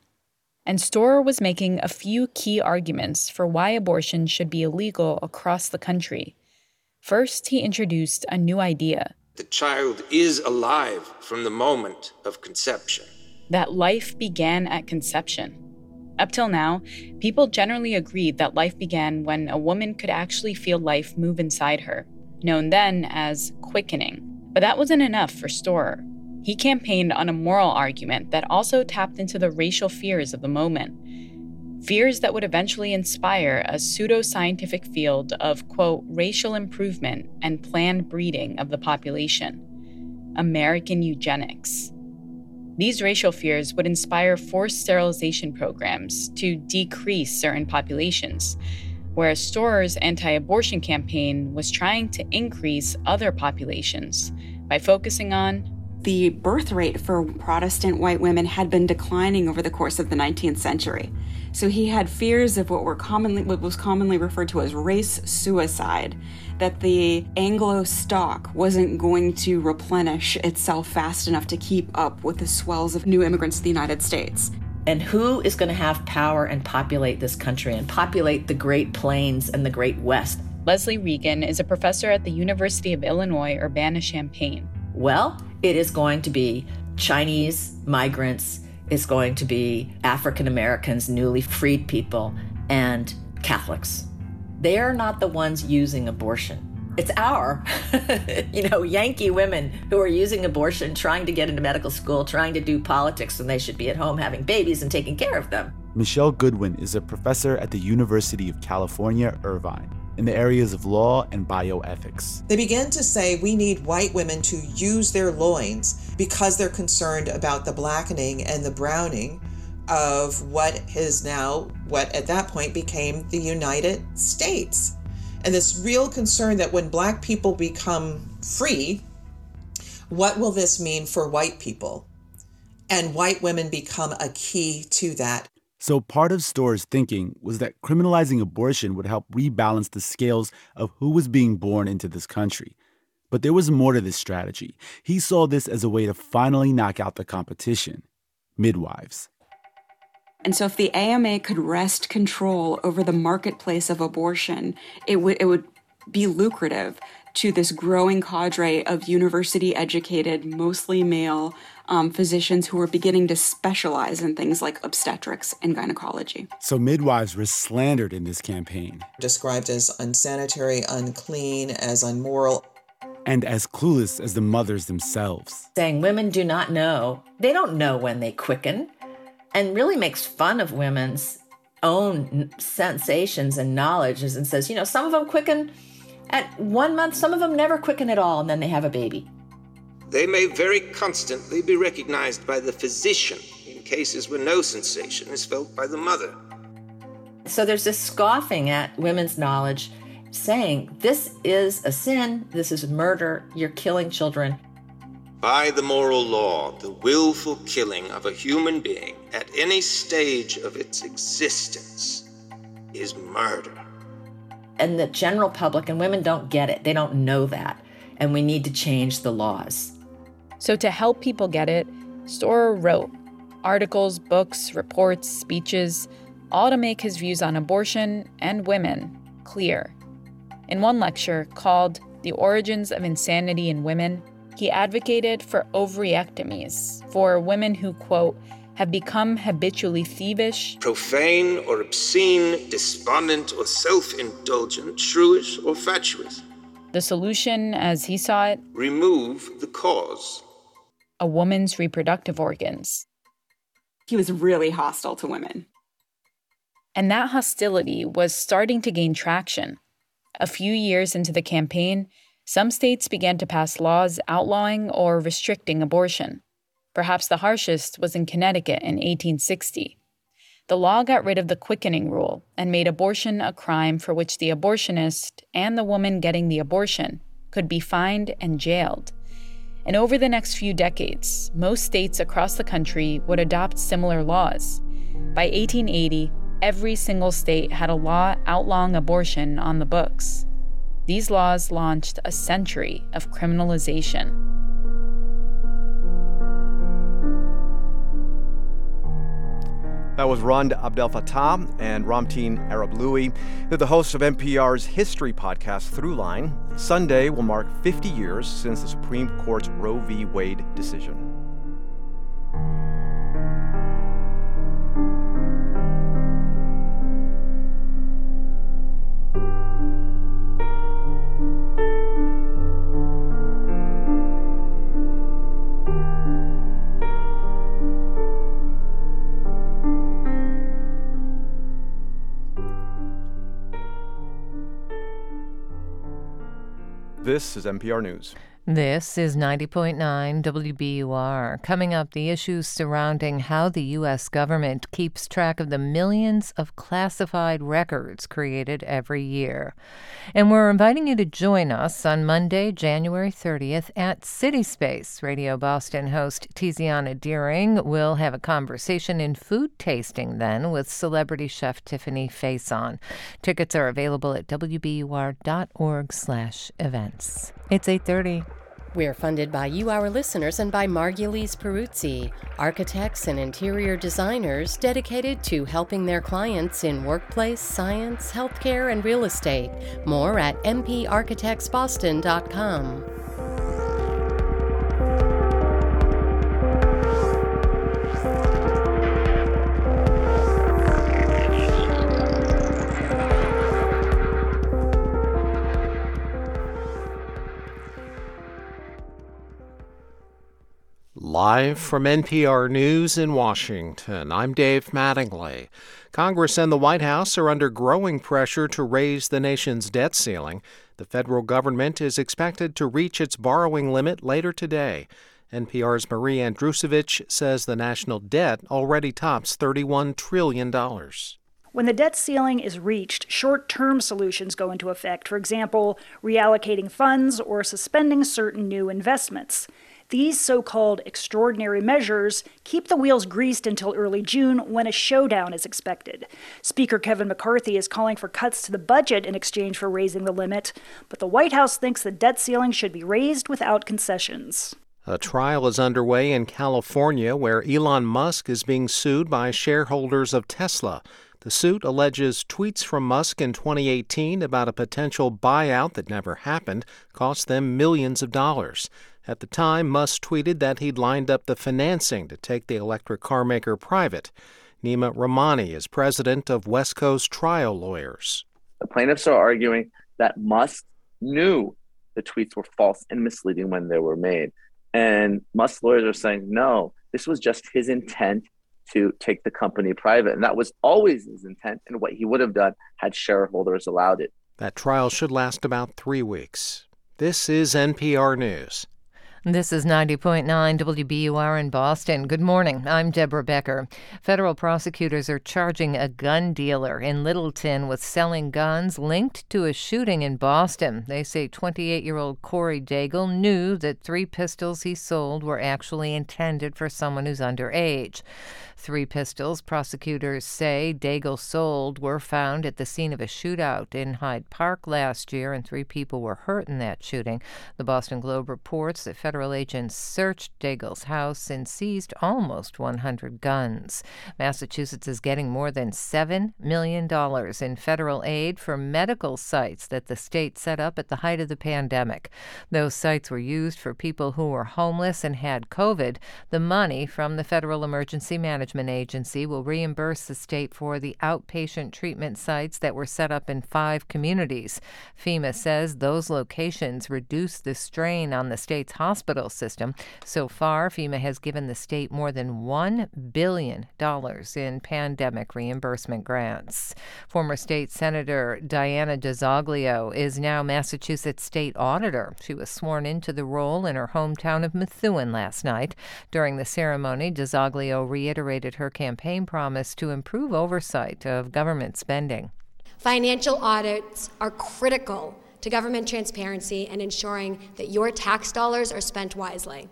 And Storer was making a few key arguments for why abortion should be illegal across the country. First, he introduced a new idea the child is alive from the moment of conception. That life began at conception. Up till now, people generally agreed that life began when a woman could actually feel life move inside her, known then as quickening. But that wasn't enough for Storer. He campaigned on a moral argument that also tapped into the racial fears of the moment. fears that would eventually inspire a pseudoscientific field of, quote, racial improvement and planned breeding of the population American eugenics. These racial fears would inspire forced sterilization programs to decrease certain populations, whereas Storer's anti abortion campaign was trying to increase other populations by focusing on the birth rate for Protestant white women had been declining over the course of the 19th century. So he had fears of what were commonly what was commonly referred to as race suicide, that the Anglo stock wasn't going to replenish itself fast enough to keep up with the swells of new immigrants to the United States. And who is going to have power and populate this country and populate the Great Plains and the Great West? Leslie Reagan is a professor at the University of Illinois Urbana Champaign. Well, it is going to be Chinese migrants is going to be African Americans, newly freed people, and Catholics. They are not the ones using abortion. It's our, you know, Yankee women who are using abortion, trying to get into medical school, trying to do politics when they should be at home having babies and taking care of them. Michele Goodwin is a professor at the University of California, Irvine in the areas of law and bioethics. They began to say we need white women to use their loins because they're concerned about the blackening and the browning of what is now what at that point became the United States. And this real concern that when black people become free, what will this mean for white people? And white women become a key to that. So, part of Storer's thinking was that criminalizing abortion would help rebalance the scales of who was being born into this country. But there was more to this strategy. He saw this as a way to finally knock out the competition midwives. And so, if the AMA could wrest control over the marketplace of abortion, it would, it would be lucrative to this growing cadre of university educated, mostly male um, physicians who were beginning to specialize in things like obstetrics and gynecology. So midwives were slandered in this campaign, described as unsanitary, unclean, as unmoral. And as clueless as the mothers themselves. Saying women do not know. They don't know when they quicken, and really makes fun of women's own sensations and knowledges and says, you know, some of them quicken at one month, some of them never quicken at all, and then they have a baby. They may very constantly be recognized by the physician in cases where no sensation is felt by the mother. So there's this scoffing at women's knowledge, saying, This is a sin, this is murder, you're killing children. By the moral law, the willful killing of a human being at any stage of its existence is murder. And the general public and women don't get it. They don't know that. And we need to change the laws. So, to help people get it, Storer wrote articles, books, reports, speeches, all to make his views on abortion and women clear. In one lecture called The Origins of Insanity in Women, he advocated for ovariectomies for women who, quote, have become habitually thievish, profane or obscene, despondent or self indulgent, shrewish or fatuous. The solution, as he saw it, remove the cause a woman's reproductive organs. He was really hostile to women. And that hostility was starting to gain traction. A few years into the campaign, some states began to pass laws outlawing or restricting abortion. Perhaps the harshest was in Connecticut in 1860. The law got rid of the quickening rule and made abortion a crime for which the abortionist and the woman getting the abortion could be fined and jailed. And over the next few decades, most states across the country would adopt similar laws. By 1880, every single state had a law outlawing abortion on the books. These laws launched a century of criminalization. That was Rund Abdelfatah and Ramtin Arablouei. They're the hosts of NPR's history podcast, Throughline. Sunday will mark 50 years since the Supreme Court's Roe v. Wade decision. This is NPR News. This is 90.9 WBUR. Coming up, the issues surrounding how the U.S. government keeps track of the millions of classified records created every year. And we're inviting you to join us on Monday, January 30th at City Space. Radio Boston host Tiziana Dearing will have a conversation in food tasting then with celebrity chef Tiffani Faison. Tickets are available at wbur.org slash events. It's 830. We're funded by you, our listeners, and by Margulies Peruzzi, architects and interior designers dedicated to helping their clients in workplace, science, healthcare, and real estate. More at mparchitectsboston.com. Live from NPR News in Washington, I'm Dave Mattingly. Congress and the White House are under growing pressure to raise the nation's debt ceiling. The federal government is expected to reach its borrowing limit later today. NPR's Marie Andrusewicz says the national debt already tops $31 trillion. When the debt ceiling is reached, short term solutions go into effect, for example, reallocating funds or suspending certain new investments. These so called extraordinary measures keep the wheels greased until early June when a showdown is expected. Speaker Kevin McCarthy is calling for cuts to the budget in exchange for raising the limit, but the White House thinks the debt ceiling should be raised without concessions. A trial is underway in California where Elon Musk is being sued by shareholders of Tesla. The suit alleges tweets from Musk in 2018 about a potential buyout that never happened cost them millions of dollars. At the time, Musk tweeted that he'd lined up the financing to take the electric car maker private. Nima Rahmani is president of West Coast Trial Lawyers. The plaintiffs are arguing that Musk knew the tweets were false and misleading when they were made. And Musk's lawyers are saying, no, this was just his intent to take the company private. And that was always his intent and what he would have done had shareholders allowed it. That trial should last about three weeks. This is NPR News. This is 90.9 WBUR in Boston. Good morning. I'm Deborah Becker. Federal prosecutors are charging a gun dealer in Littleton with selling guns linked to a shooting in Boston. They say 28 year old Corey Daigle knew that three pistols he sold were actually intended for someone who's underage. Three pistols, prosecutors say Daigle sold, were found at the scene of a shootout in Hyde Park last year, and three people were hurt in that shooting. The Boston Globe reports that federal agents searched Daigle's house and seized almost 100 guns. Massachusetts is getting more than $7 million in federal aid for medical sites that the state set up at the height of the pandemic. Those sites were used for people who were homeless and had COVID. The money from the Federal Emergency Management Agency will reimburse the state for the outpatient treatment sites that were set up in five communities. FEMA says those locations reduce the strain on the state's hospital system. So far, FEMA has given the state more than $1 billion in pandemic reimbursement grants. Former state Senator Diana DiZoglio is now Massachusetts state auditor. She was sworn into the role in her hometown of Methuen last night. During the ceremony, DiZoglio reiterated her campaign promise to improve oversight of government spending. Financial audits are critical to government transparency and ensuring that your tax dollars are spent wisely.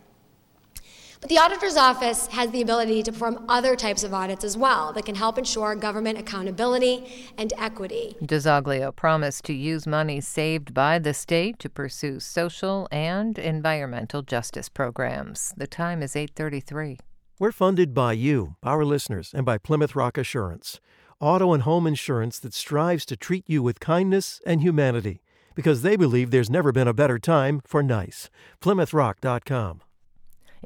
But the auditor's office has the ability to perform other types of audits as well that can help ensure government accountability and equity. DiZoglio promised to use money saved by the state to pursue social and environmental justice programs. The time is 8:33. We're funded by you, our listeners, and by Plymouth Rock Assurance, auto and home insurance that strives to treat you with kindness and humanity, because they believe there's never been a better time for nice. PlymouthRock.com.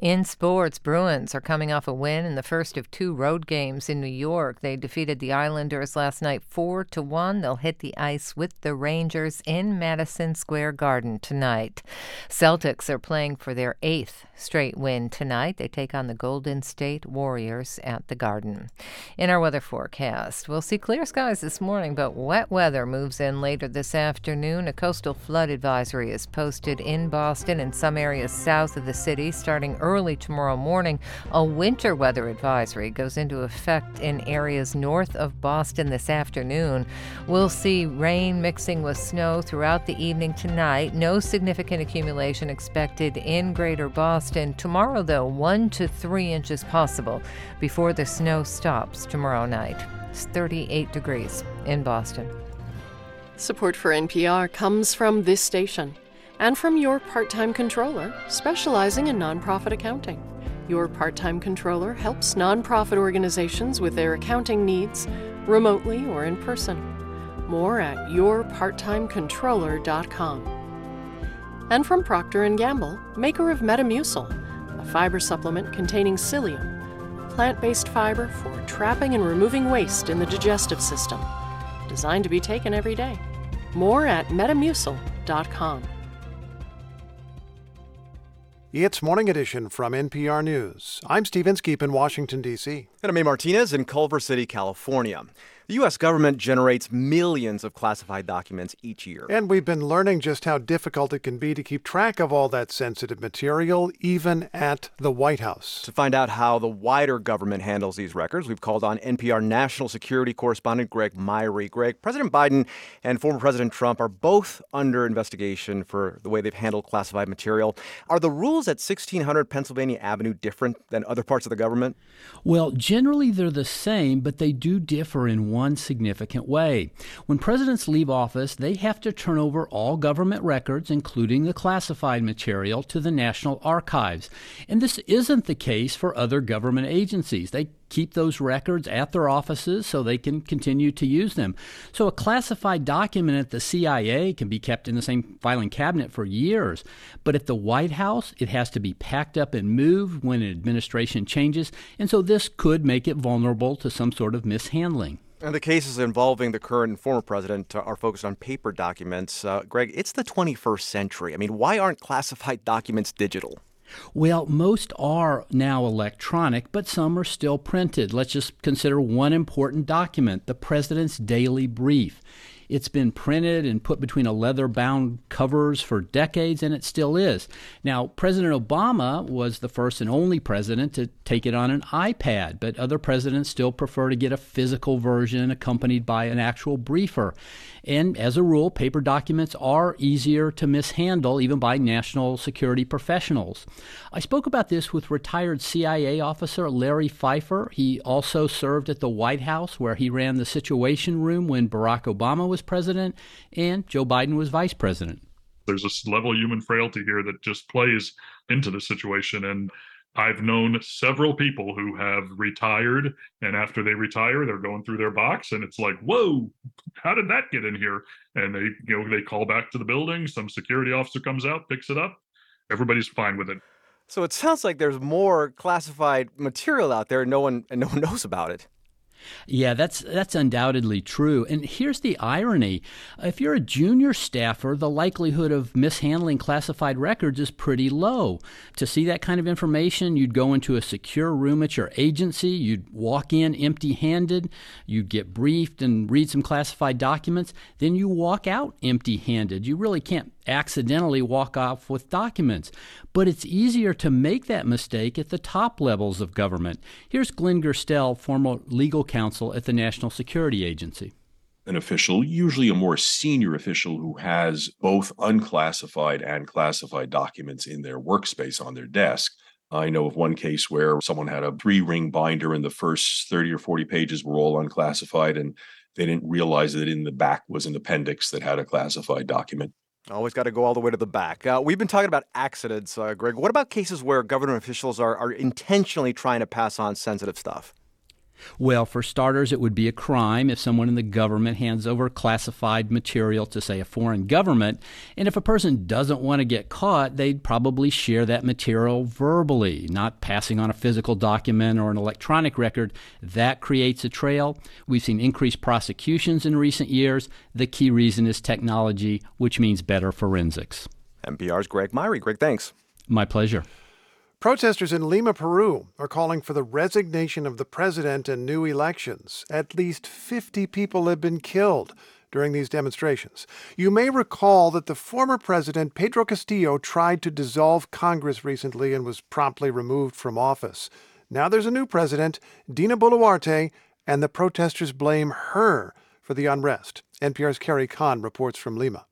In sports, Bruins are coming off a win in the first of two road games in New York. They defeated the Islanders last night 4 to 1. They'll hit the ice with the Rangers in Madison Square Garden tonight. Celtics are playing for their eighth straight win tonight. They take on the Golden State Warriors at the Garden. In our weather forecast, we'll see clear skies this morning, but wet weather moves in later this afternoon. A coastal flood advisory is posted in Boston and some areas south of the city starting early tomorrow morning. A winter weather advisory goes into effect in areas north of Boston this afternoon. We'll see rain mixing with snow throughout the evening tonight. No significant accumulation expected in greater Boston. Tomorrow, though, 1 to 3 inches possible before the snow stops tomorrow night. It's 38 degrees in Boston. Support for NPR comes from this station and from your part time controller specializing in nonprofit accounting. Your part time controller helps nonprofit organizations with their accounting needs remotely or in person. More at yourparttimecontroller.com. And from Procter & Gamble, maker of Metamucil, a fiber supplement containing psyllium plant based fiber for trapping and removing waste in the digestive system. Designed to be taken every day. More at metamucil.com. It's Morning Edition from NPR News. I'm Steve Inskeep in Washington, D.C. And I'm A. Martinez in Culver City, California. The U.S. government generates millions of classified documents each year. And we've been learning just how difficult it can be to keep track of all that sensitive material, even at the White House. To find out how the wider government handles these records, we've called on NPR national security correspondent Greg Myre. Greg, President Biden and former President Trump are both under investigation for the way they've handled classified material. Are the rules at 1600 Pennsylvania Avenue different than other parts of the government? Well, generally they're the same, but they do differ in one significant way. When presidents leave office, they have to turn over all government records, including the classified material, to the National Archives. And this isn't the case for other government agencies. They keep those records at their offices so they can continue to use them. So a classified document at the CIA can be kept in the same filing cabinet for years, but at the White House, it has to be packed up and moved when an administration changes, and so this could make it vulnerable to some sort of mishandling. And the cases involving the current and former president are focused on paper documents. Uh, Greg, it's the 21st century. I mean, why aren't classified documents digital? Well, most are now electronic, but some are still printed. Let's just consider one important document the President's Daily Brief. It's been printed and put between a leather bound covers for decades, and it still is. Now, President Obama was the first and only president to take it on an iPad, but other presidents still prefer to get a physical version accompanied by an actual briefer. And as a rule, paper documents are easier to mishandle, even by national security professionals. I spoke about this with retired CIA officer Larry Pfeiffer. He also served at the White House, where he ran the Situation Room when Barack Obama was president and Joe Biden was vice president. There's this level of human frailty here that just plays into the situation. And I've known several people who have retired, and after they retire, they're going through their box, and it's like, whoa, how did that get in here? And they, you know, they call back to the building. Some security officer comes out, picks it up. Everybody's fine with it. So it sounds like there's more classified material out there, and no one and no one knows about it. Yeah, that's that's undoubtedly true. And here's the irony. If you're a junior staffer, the likelihood of mishandling classified records is pretty low. To see that kind of information, you'd go into a secure room at your agency, you'd walk in empty-handed, you'd get briefed and read some classified documents, then you walk out empty-handed. You really can't accidentally walk off with documents. But it's easier to make that mistake at the top levels of government. Here's Glenn Gerstell, former legal counsel at the National Security Agency. An official, usually a more senior official who has both unclassified and classified documents in their workspace on their desk. I know of one case where someone had a three ring binder and the first 30 or 40 pages were all unclassified and they didn't realize that in the back was an appendix that had a classified document. Always got to go all the way to the back. Uh, we've been talking about accidents, uh, Greg. What about cases where government officials are, are intentionally trying to pass on sensitive stuff? Well, for starters, it would be a crime if someone in the government hands over classified material to, say, a foreign government. And if a person doesn't want to get caught, they'd probably share that material verbally, not passing on a physical document or an electronic record. That creates a trail. We've seen increased prosecutions in recent years. The key reason is technology, which means better forensics. NPR's Greg Myre. Greg, thanks. My pleasure. Protesters in Lima, Peru are calling for the resignation of the president and new elections. At least 50 people have been killed during these demonstrations. You may recall that the former president, Pedro Castillo, tried to dissolve Congress recently and was promptly removed from office. Now there's a new president, Dina Boluarte, and the protesters blame her for the unrest. NPR's Carrie Kahn reports from Lima.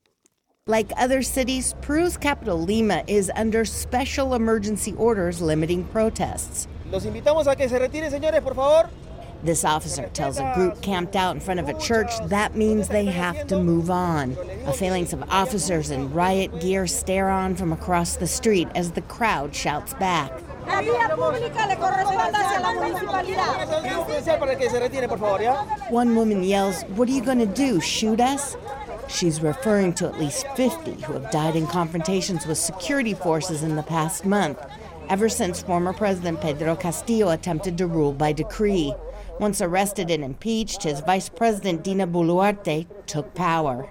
Like other cities, Peru's capital, Lima, is under special emergency orders limiting protests. Los invitamos a que se retiren, señores, por favor. This officer tells a group camped out in front of a church that means they have to move on. A phalanx of officers in riot gear stare on from across the street as the crowd shouts back. One woman yells, What are you going to do? Shoot us? She's referring to at least 50 who have died in confrontations with security forces in the past month, ever since former President Pedro Castillo attempted to rule by decree. Once arrested and impeached, his vice president Dina Boluarte took power.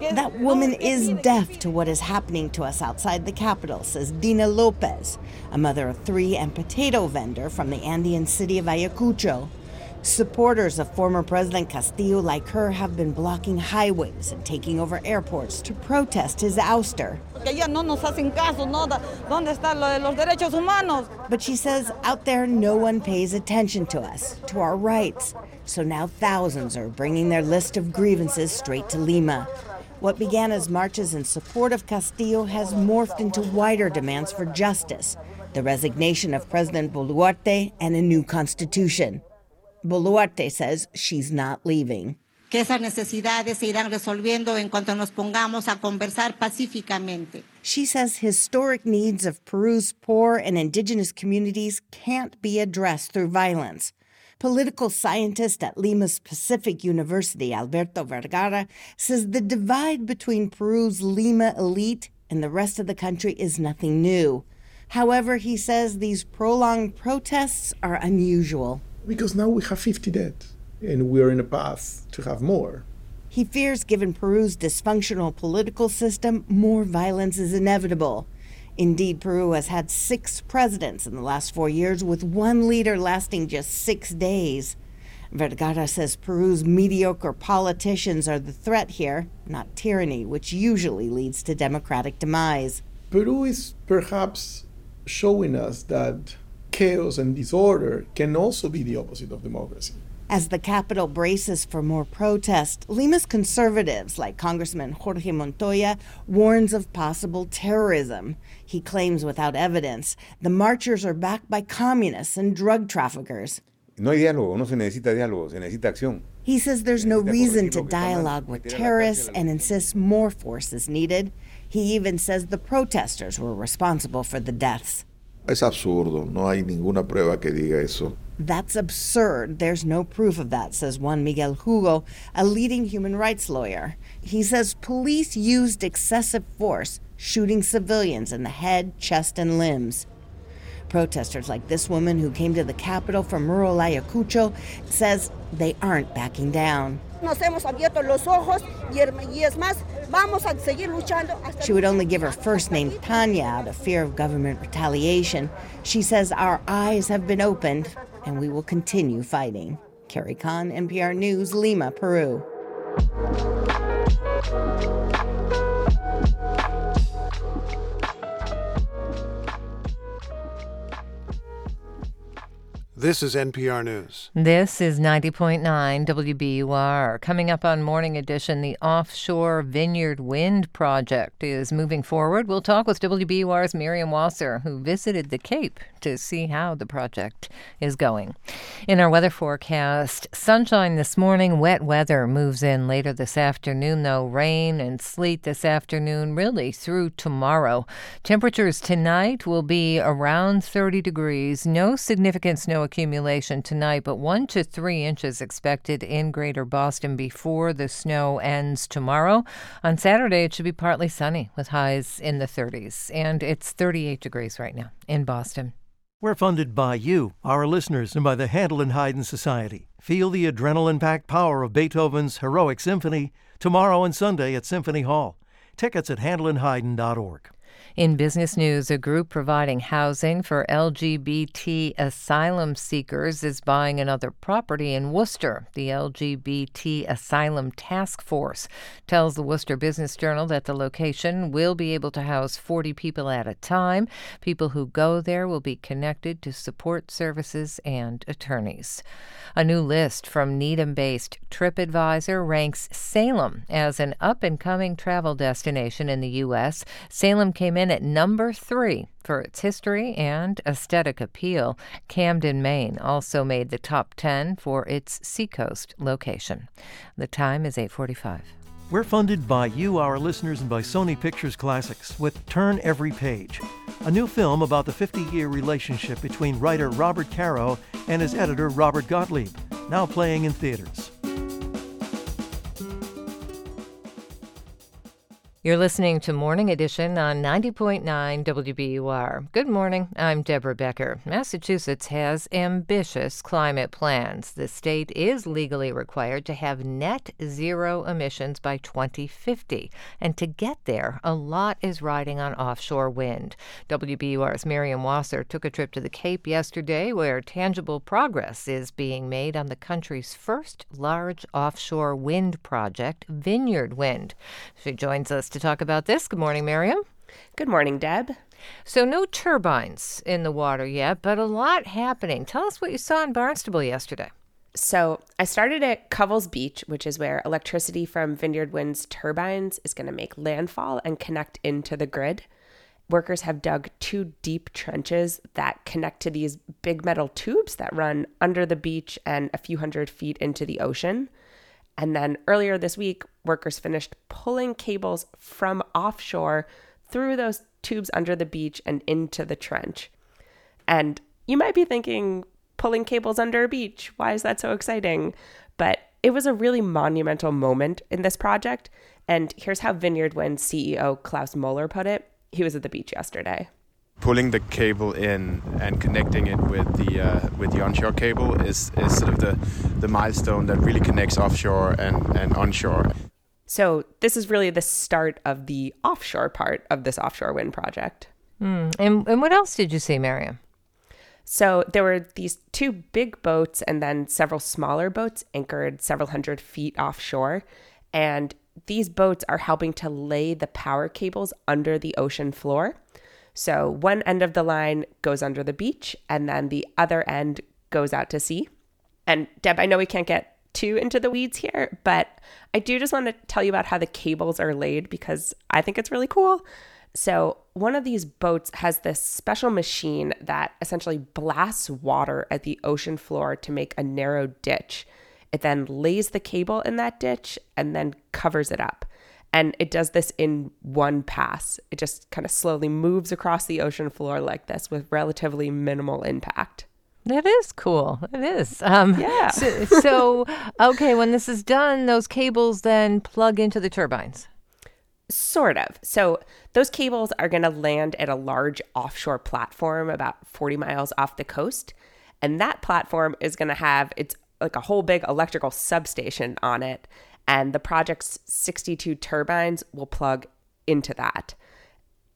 That woman is deaf to what is happening to us outside the capital, says Dina Lopez, a mother of three and potato vendor from the Andean city of Ayacucho. Supporters of former President Castillo, like her, have been blocking highways and taking over airports to protest his ouster. But she says out there, no one pays attention to us, to our rights. So now thousands are bringing their list of grievances straight to Lima. What began as marches in support of Castillo has morphed into wider demands for justice, the resignation of President Boluarte, and a new constitution. Boluarte says she's not leaving. Que esas necesidades se irán resolviendo en cuanto nos pongamos a conversar pacíficamente. She says historic needs of Peru's poor and indigenous communities can't be addressed through violence. Political scientist at Lima's Pacific University, Alberto Vergara, says the divide between Peru's Lima elite and the rest of the country is nothing new. However, he says these prolonged protests are unusual because now we have 50 dead and we are in a path to have more. He fears, given Peru's dysfunctional political system, more violence is inevitable. Indeed, Peru has had six presidents in the last four years, with one leader lasting just six days. Vergara says Peru's mediocre politicians are the threat here, not tyranny, which usually leads to democratic demise. Peru is perhaps showing us that chaos and disorder can also be the opposite of democracy. As the capital braces for more protest, Lima's conservatives, like Congressman Jorge Montoya, warns of possible terrorism. He claims without evidence the marchers are backed by communists and drug traffickers. No hay diálogo, no se necesita diálogo, se necesita acción. He says there's no reason to dialogue with terrorists and insists more force is needed. He even says the protesters were responsible for the deaths. Es absurdo, no hay ninguna prueba que diga eso. That's absurd. There's no proof of that, says Juan Miguel Hugo, a leading human rights lawyer. He says police used excessive force, shooting civilians in the head, chest, and limbs. Protesters like this woman who came to the capital from rural Ayacucho says they aren't backing down. Nos hemos abierto los ojos y es más, vamos a seguir luchando. She would only give her first name Tanya out of fear of government retaliation. She says our eyes have been opened and we will continue fighting. Carrie Kahn, NPR News, Lima, Peru. This is NPR News. This is 90.9 WBUR. Coming up on Morning Edition, the offshore Vineyard Wind project is moving forward. We'll talk with WBUR's Miriam Wasser, who visited the Cape to see how the project is going. In our weather forecast, sunshine this morning, wet weather moves in later this afternoon, though rain and sleet this afternoon, really through tomorrow. Temperatures tonight will be around 30 degrees. No significant snow accumulation tonight, but one to three inches expected in greater Boston before the snow ends tomorrow. On Saturday, it should be partly sunny with highs in the 30s, and it's 38 degrees right now in Boston. We're funded by you, our listeners, and by the Handel and Haydn Society. Feel the adrenaline packed power of Beethoven's Heroic Symphony tomorrow and Sunday at Symphony Hall. Tickets at handelandhaydn.org. In business news, a group providing housing for LGBT asylum seekers is buying another property in Worcester. The LGBT Asylum Task Force tells the Worcester Business Journal that the location will be able to house 40 people at a time. People who go there will be connected to support services and attorneys. A new list from Needham based TripAdvisor ranks Salem as an up and coming travel destination in the U.S. Salem came in at number three for its history and aesthetic appeal. Camden, Maine also made the top 10 for its seacoast location. The time is 845. We're funded by you, our listeners, and by Sony Pictures Classics with Turn Every Page, a new film about the 50 year relationship between writer Robert Caro and his editor Robert Gottlieb, now playing in theaters. You're listening to Morning Edition on 90.9 WBUR. Good morning. I'm Deborah Becker. Massachusetts has ambitious climate plans. The state is legally required to have net zero emissions by 2050. And to get there, a lot is riding on offshore wind. WBUR's Miriam Wasser took a trip to the Cape yesterday where tangible progress is being made on the country's first large offshore wind project, Vineyard Wind. She joins us to talk about this. Good morning, Miriam. Good morning, Deb. So, no turbines in the water yet, but a lot happening. Tell us what you saw in Barnstable yesterday. So, I started at Covell's Beach, which is where electricity from Vineyard Wind's turbines is going to make landfall and connect into the grid. Workers have dug two deep trenches that connect to these big metal tubes that run under the beach and a few hundred feet into the ocean. And then earlier this week, workers finished pulling cables from offshore through those tubes under the beach and into the trench. And you might be thinking, pulling cables under a beach, why is that so exciting? But it was a really monumental moment in this project. And here's how Vineyard Wind CEO Klaus Moeller put it. He was at the beach yesterday pulling the cable in and connecting it with the uh, with the onshore cable is, is sort of the the milestone that really connects offshore and, and onshore. So this is really the start of the offshore part of this offshore wind project. Mm. And and what else did you see, Miriam? So there were these two big boats and then several smaller boats anchored several hundred feet offshore. And these boats are helping to lay the power cables under the ocean floor. So one end of the line goes under the beach, and then the other end goes out to sea. And Deb, I know we can't get too into the weeds here, but I do just want to tell you about how the cables are laid because I think it's really cool. So, one of these boats has this special machine that essentially blasts water at the ocean floor to make a narrow ditch. It then lays the cable in that ditch and then covers it up. And it does this in one pass. It just kind of slowly moves across the ocean floor like this with relatively minimal impact. That is cool. It is. Um, yeah. So, so, okay, when this is done, those cables then plug into the turbines. Sort of. So those cables are going to land at a large offshore platform about 40 miles off the coast. And that platform is going to have its like a whole big electrical substation on it and the project's 62 turbines will plug into that.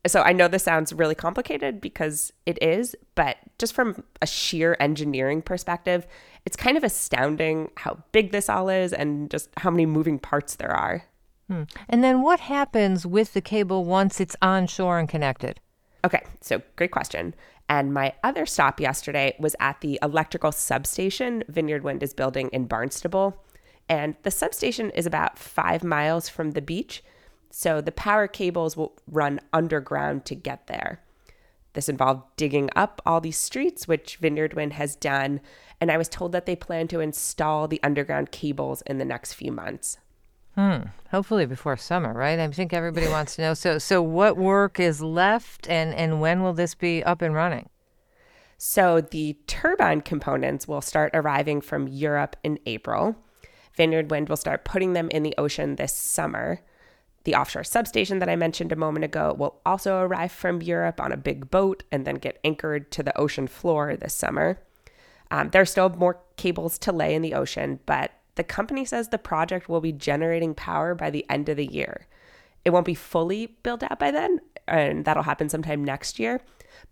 So I know this sounds really complicated because it is, but just from a sheer engineering perspective, it's kind of astounding how big this all is and just how many moving parts there are. Hmm. And then what happens with the cable once it's onshore and connected? Okay, so great question. And my other stop yesterday was at the electrical substation Vineyard Wind is building in Barnstable. And the substation is about five miles from the beach. So the power cables will run underground to get there. This involved digging up all these streets, which Vineyard Wind has done. And I was told that they plan to install the underground cables in the next few months. Hmm. Hopefully before summer, right? I think everybody wants to know. So, so what work is left, and and when will this be up and running? So the turbine components will start arriving from Europe in April. Vineyard Wind will start putting them in the ocean this summer. The offshore substation that I mentioned a moment ago will also arrive from Europe on a big boat and then get anchored to the ocean floor this summer. Um, there are still more cables to lay in the ocean, but the company says the project will be generating power by the end of the year. It won't be fully built out by then. and that'll happen sometime next year.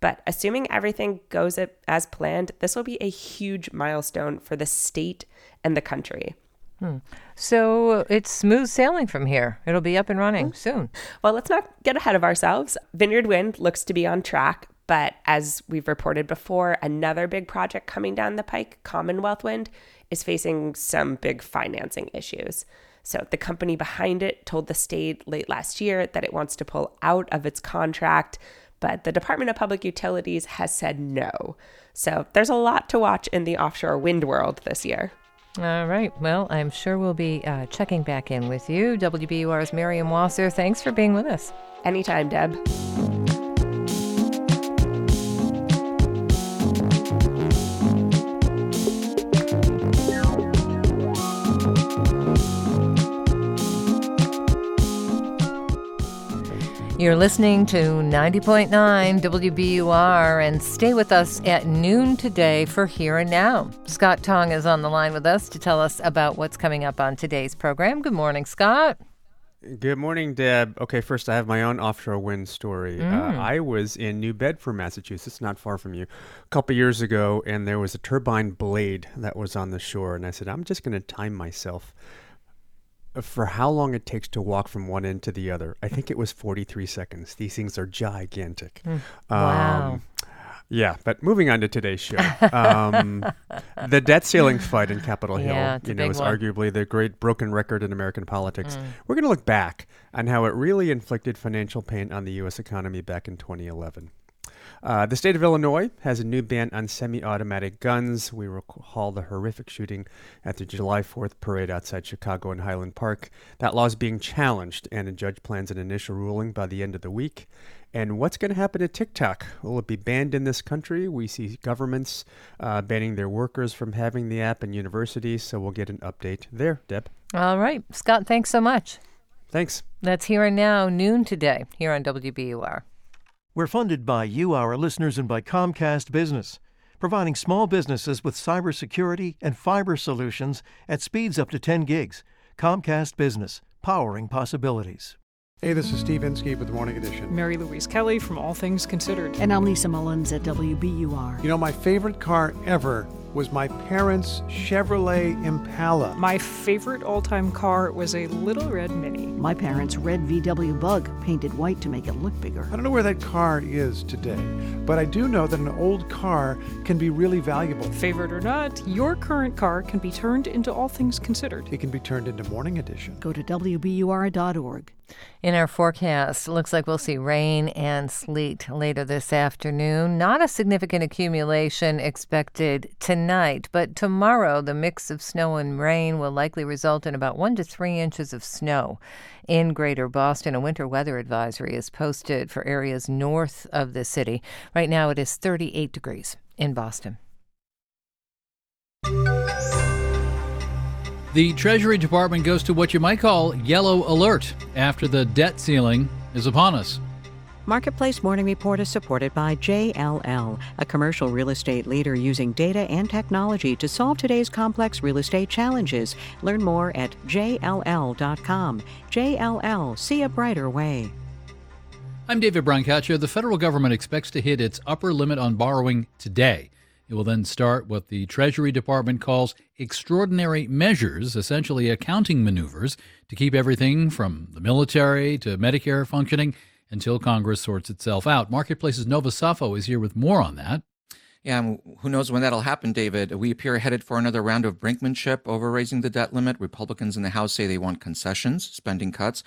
But assuming everything goes as planned, this will be a huge milestone for the state and the country. Hmm. So it's smooth sailing from here. It'll be up and running mm-hmm. soon. Well, let's not get ahead of ourselves. Vineyard Wind looks to be on track, but as we've reported before, another big project coming down the pike, Commonwealth Wind, is facing some big financing issues. So the company behind it told the state late last year that it wants to pull out of its contract, but the Department of Public Utilities has said no. So there's a lot to watch in the offshore wind world this year. All right. Well, I'm sure we'll be uh, checking back in with you. WBUR's Miriam Wasser, thanks for being with us. Anytime, Deb. You're listening to 90.9 WBUR and stay with us at noon today for Here and Now. Scott Tong is on the line with us to tell us about what's coming up on today's program. Good morning, Scott. Good morning, Deb. Okay, first, I have my own offshore wind story. Uh, mm. Uh, I was in New Bedford, Massachusetts, not far from you, a couple years ago, and there was a turbine blade that was on the shore. And I said, I'm just going to time myself for how long it takes to walk from one end to the other. I think it was 43 seconds. These things are gigantic. Mm. Wow. Um, yeah, but moving on to today's show, um, the debt ceiling fight in Capitol Hill, yeah, you know, is one. arguably the great broken record in American politics. Mm. We're going to look back on how it really inflicted financial pain on the U.S. economy back in 2011. Uh, the state of Illinois has a new ban on semi automatic guns. We recall the horrific shooting at the July 4th parade outside Chicago in Highland Park. That law is being challenged, and a judge plans an initial ruling by the end of the week. And what's going to happen to TikTok? Will it be banned in this country? We see governments uh, banning their workers from having the app in universities, so we'll get an update there, Deb. All right. Scott, thanks so much. Thanks. That's here and now, noon today, here on WBUR. We're funded by you, our listeners, and by Comcast Business, providing small businesses with cybersecurity and fiber solutions at speeds up to 10 gigs. Comcast Business, powering possibilities. Hey, this is Steve Inskeep with the Morning Edition. Mary Louise Kelly from All Things Considered. And I'm Lisa Mullins at WBUR. You know, my favorite car ever was my parents' Chevrolet Impala. My favorite all time car was a Little Red Mini. My parents' red VW Bug, painted white to make it look bigger. I don't know where that car is today, but I do know that an old car can be really valuable. Favorite or not, your current car can be turned into All Things Considered. It can be turned into Morning Edition. Go to WBUR.org. In our forecast, looks like we'll see rain and sleet later this afternoon. Not a significant accumulation expected tonight, but tomorrow the mix of snow and rain will likely result in about one to three inches of snow. In greater Boston, a winter weather advisory is posted for areas north of the city. Right now it is 38 degrees in Boston. The Treasury Department goes to what you might call yellow alert after the debt ceiling is upon us. Marketplace Morning Report is supported by JLL, a commercial real estate leader using data and technology to solve today's complex real estate challenges. Learn more at JLL.com. JLL, see a brighter way. I'm David Brancaccio. The federal government expects to hit its upper limit on borrowing today. It will then start what the Treasury Department calls extraordinary measures, essentially accounting maneuvers, to keep everything from the military to Medicare functioning until Congress sorts itself out. Marketplace's Nova Safo is here with more on that. Yeah, who knows when that'll happen, David? We appear headed for another round of brinkmanship over raising the debt limit. Republicans in the House say they want concessions, spending cuts.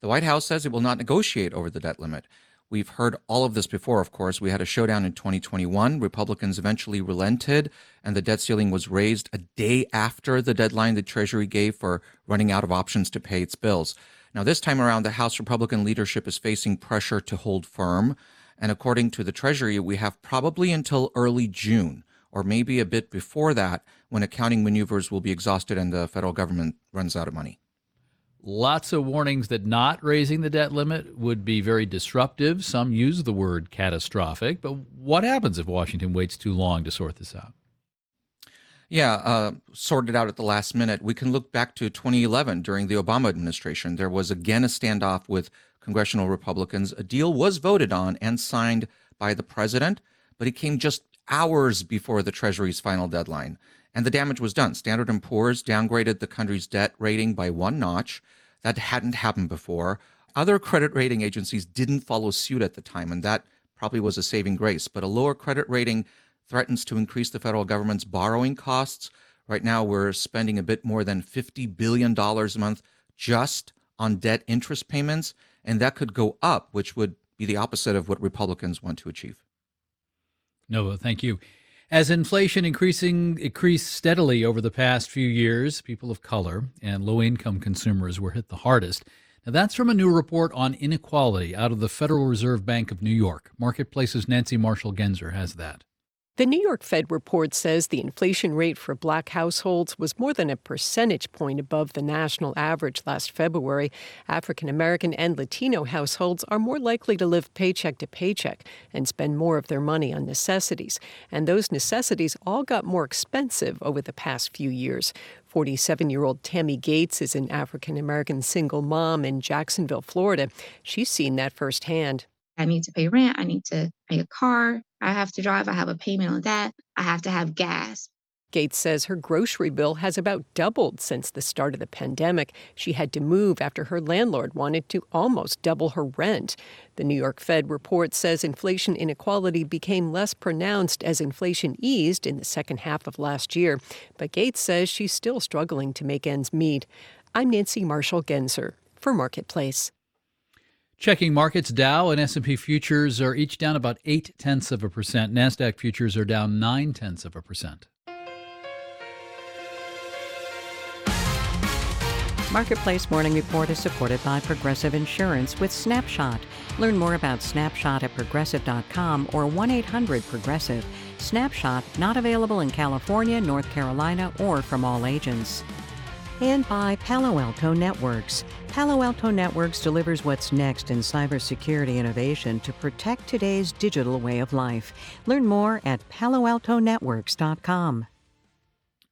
The White House says it will not negotiate over the debt limit. We've heard all of this before, of course. We had a showdown in 2021. Republicans eventually relented, and the debt ceiling was raised a day after the deadline the Treasury gave for running out of options to pay its bills. Now, this time around, the House Republican leadership is facing pressure to hold firm. And according to the Treasury, we have probably until early June, or maybe a bit before that, when accounting maneuvers will be exhausted and the federal government runs out of money. Lots of warnings that not raising the debt limit would be very disruptive. Some use the word catastrophic. But what happens if Washington waits too long to sort this out? Yeah, uh, sorted out at the last minute. We can look back to 2011 during the Obama administration. There was again a standoff with congressional Republicans, a deal was voted on and signed by the president, but it came just hours before the Treasury's final deadline. And the damage was done. Standard & Poor's downgraded the country's debt rating by one notch. That hadn't happened before. Other credit rating agencies didn't follow suit at the time, and that probably was a saving grace. But a lower credit rating threatens to increase the federal government's borrowing costs. Right now, we're spending a bit more than $50 billion a month just on debt interest payments, and that could go up, which would be the opposite of what Republicans want to achieve. Nova, thank you. As inflation increasing increased steadily over the past few years, people of color and low-income consumers were hit the hardest. Now that's from a new report on inequality out of the Federal Reserve Bank of New York. Marketplace's Nancy Marshall Genzer has that. The New York Fed report says the inflation rate for black households was more than a percentage point above the national average last February. African American and Latino households are more likely to live paycheck to paycheck and spend more of their money on necessities. And those necessities all got more expensive over the past few years. 47 year old Tammy Gates is an African American single mom in Jacksonville, Florida. She's seen that firsthand. I need to pay rent. I need to pay a car. I have to drive. I have a payment on that. I have to have gas. Gates says her grocery bill has about doubled since the start of the pandemic. She had to move after her landlord wanted to almost double her rent. The New York Fed report says inflation inequality became less pronounced as inflation eased in the second half of last year. But Gates says she's still struggling to make ends meet. I'm Nancy Marshall Genzer for Marketplace. Checking markets, Dow and S&P futures are each down about eight tenths of a percent. Nasdaq futures are down nine tenths of a percent. Marketplace Morning Report is supported by Progressive Insurance with Snapshot. Learn more about Snapshot at progressive.com or 1 800 Progressive. Snapshot not available in California, North Carolina, or from all agents and by Palo Alto Networks. Palo Alto Networks delivers what's next in cybersecurity innovation to protect today's digital way of life. Learn more at paloaltonetworks.com.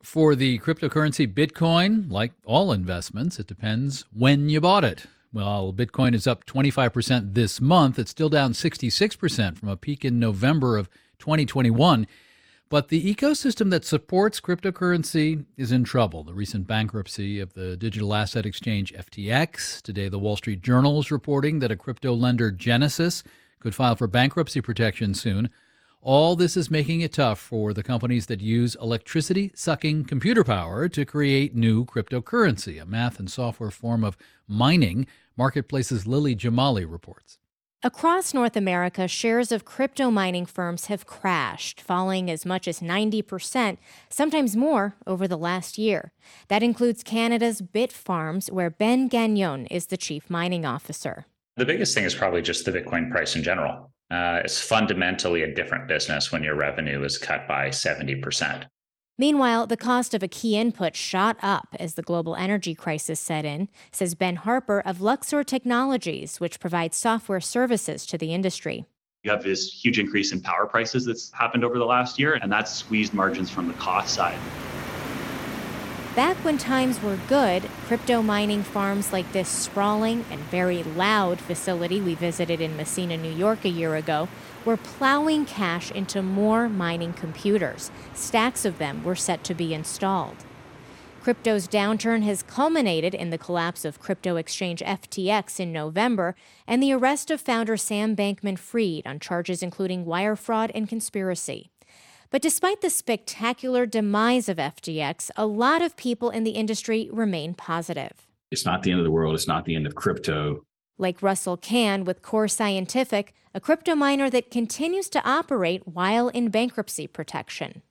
For the cryptocurrency Bitcoin, like all investments, it depends when you bought it. Well, Bitcoin is up 25% this month. It's still down 66% from a peak in November of 2021. But the ecosystem that supports cryptocurrency is in trouble. The recent bankruptcy of the digital asset exchange FTX. Today, the Wall Street Journal is reporting that a crypto lender, Genesis, could file for bankruptcy protection soon. All this is making it tough for the companies that use electricity sucking computer power to create new cryptocurrency, a math and software form of mining, Marketplace's Lily Jamali reports. Across North America, shares of crypto mining firms have crashed, falling as much as 90%, sometimes more, over the last year. That includes Canada's Bitfarms, where Ben Gagnon is the chief mining officer. The biggest thing is probably just the Bitcoin price in general. Uh, it's fundamentally a different business when your revenue is cut by 70%. Meanwhile, the cost of a key input shot up as the global energy crisis set in, says Ben Harper of Luxor Technologies, which provides software services to the industry. You have this huge increase in power prices that's happened over the last year, and that's squeezed margins from the cost side. Back when times were good, crypto mining farms like this sprawling and very loud facility we visited in Massena, New York a year ago were plowing cash into more mining computers. Stacks of them were set to be installed. Crypto's downturn has culminated in the collapse of crypto exchange FTX in November and the arrest of founder Sam Bankman Fried on charges including wire fraud and conspiracy. But despite the spectacular demise of FTX, a lot of people in the industry remain positive. It's not the end of the world. It's not the end of crypto. Like Russell Cann with Core Scientific, a crypto miner that continues to operate while in bankruptcy protection.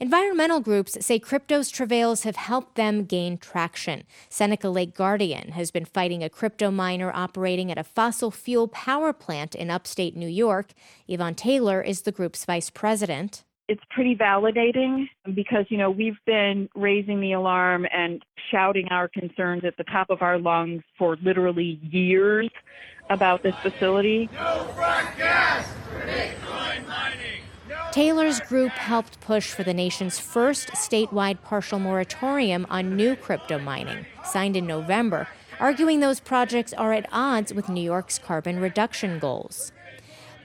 Environmental groups say crypto's travails have helped them gain traction. Seneca Lake Guardian has been fighting a crypto miner operating at a fossil fuel power plant in upstate New York. Yvonne Taylor is the group's vice president it's pretty validating because you know we've been raising the alarm and shouting our concerns at the top of our lungs for literally years about this facility. No mining. Taylor's group helped push for the nation's first statewide partial moratorium on new crypto mining, signed in November, arguing those projects are at odds with New York's carbon reduction goals.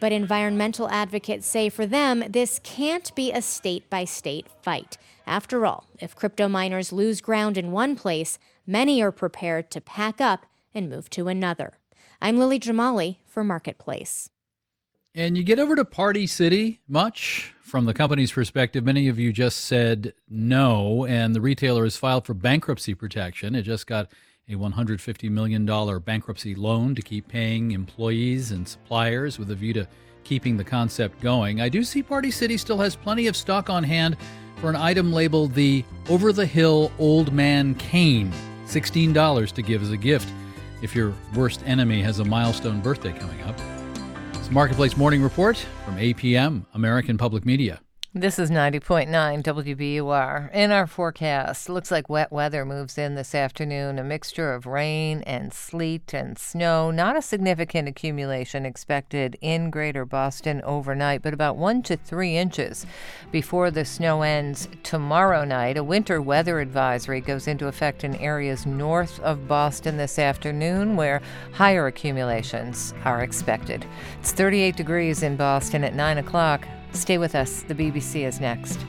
But environmental advocates say for them, this can't be a state by state fight. After all, if crypto miners lose ground in one place, many are prepared to pack up and move to another. I'm Lily Jamali for Marketplace. And you get over to Party City much? From the company's perspective, many of you just said no, and the retailer has filed for bankruptcy protection. It just got a $150 million bankruptcy loan to keep paying employees and suppliers with a view to keeping the concept going. I do see Party City still has plenty of stock on hand for an item labeled the Over the Hill Old Man Cane, $16 to give as a gift if your worst enemy has a milestone birthday coming up. It's Marketplace Morning Report from APM, American Public Media. This is 90.9 WBUR. In our forecast, looks like wet weather moves in this afternoon, a mixture of rain and sleet and snow. Not a significant accumulation expected in greater Boston overnight, but about one to three inches before the snow ends tomorrow night. A winter weather advisory goes into effect in areas north of Boston this afternoon, where higher accumulations are expected. It's 38 degrees in Boston at 9 o'clock. Stay with us. The BBC is next.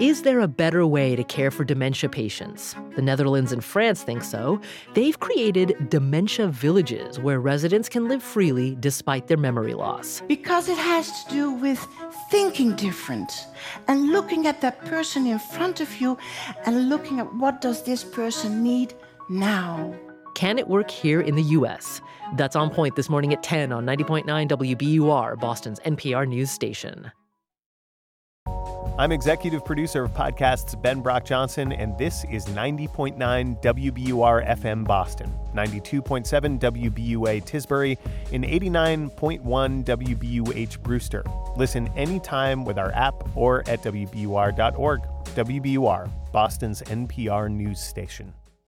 Is there a better way to care for dementia patients? The Netherlands and France think so. They've created dementia villages where residents can live freely despite their memory loss. Because it has to do with thinking different and looking at that person in front of you and looking at what does this person need now. Can it work here in the U.S.? That's on point this morning at 10 on 90.9 WBUR, Boston's NPR news station. I'm executive producer of podcasts Ben Brock Johnson, and this is 90.9 WBUR FM Boston, 92.7 WBUA Tisbury, and 89.1 WBUH Brewster. Listen anytime with our app or at WBUR.org. WBUR, Boston's NPR news station.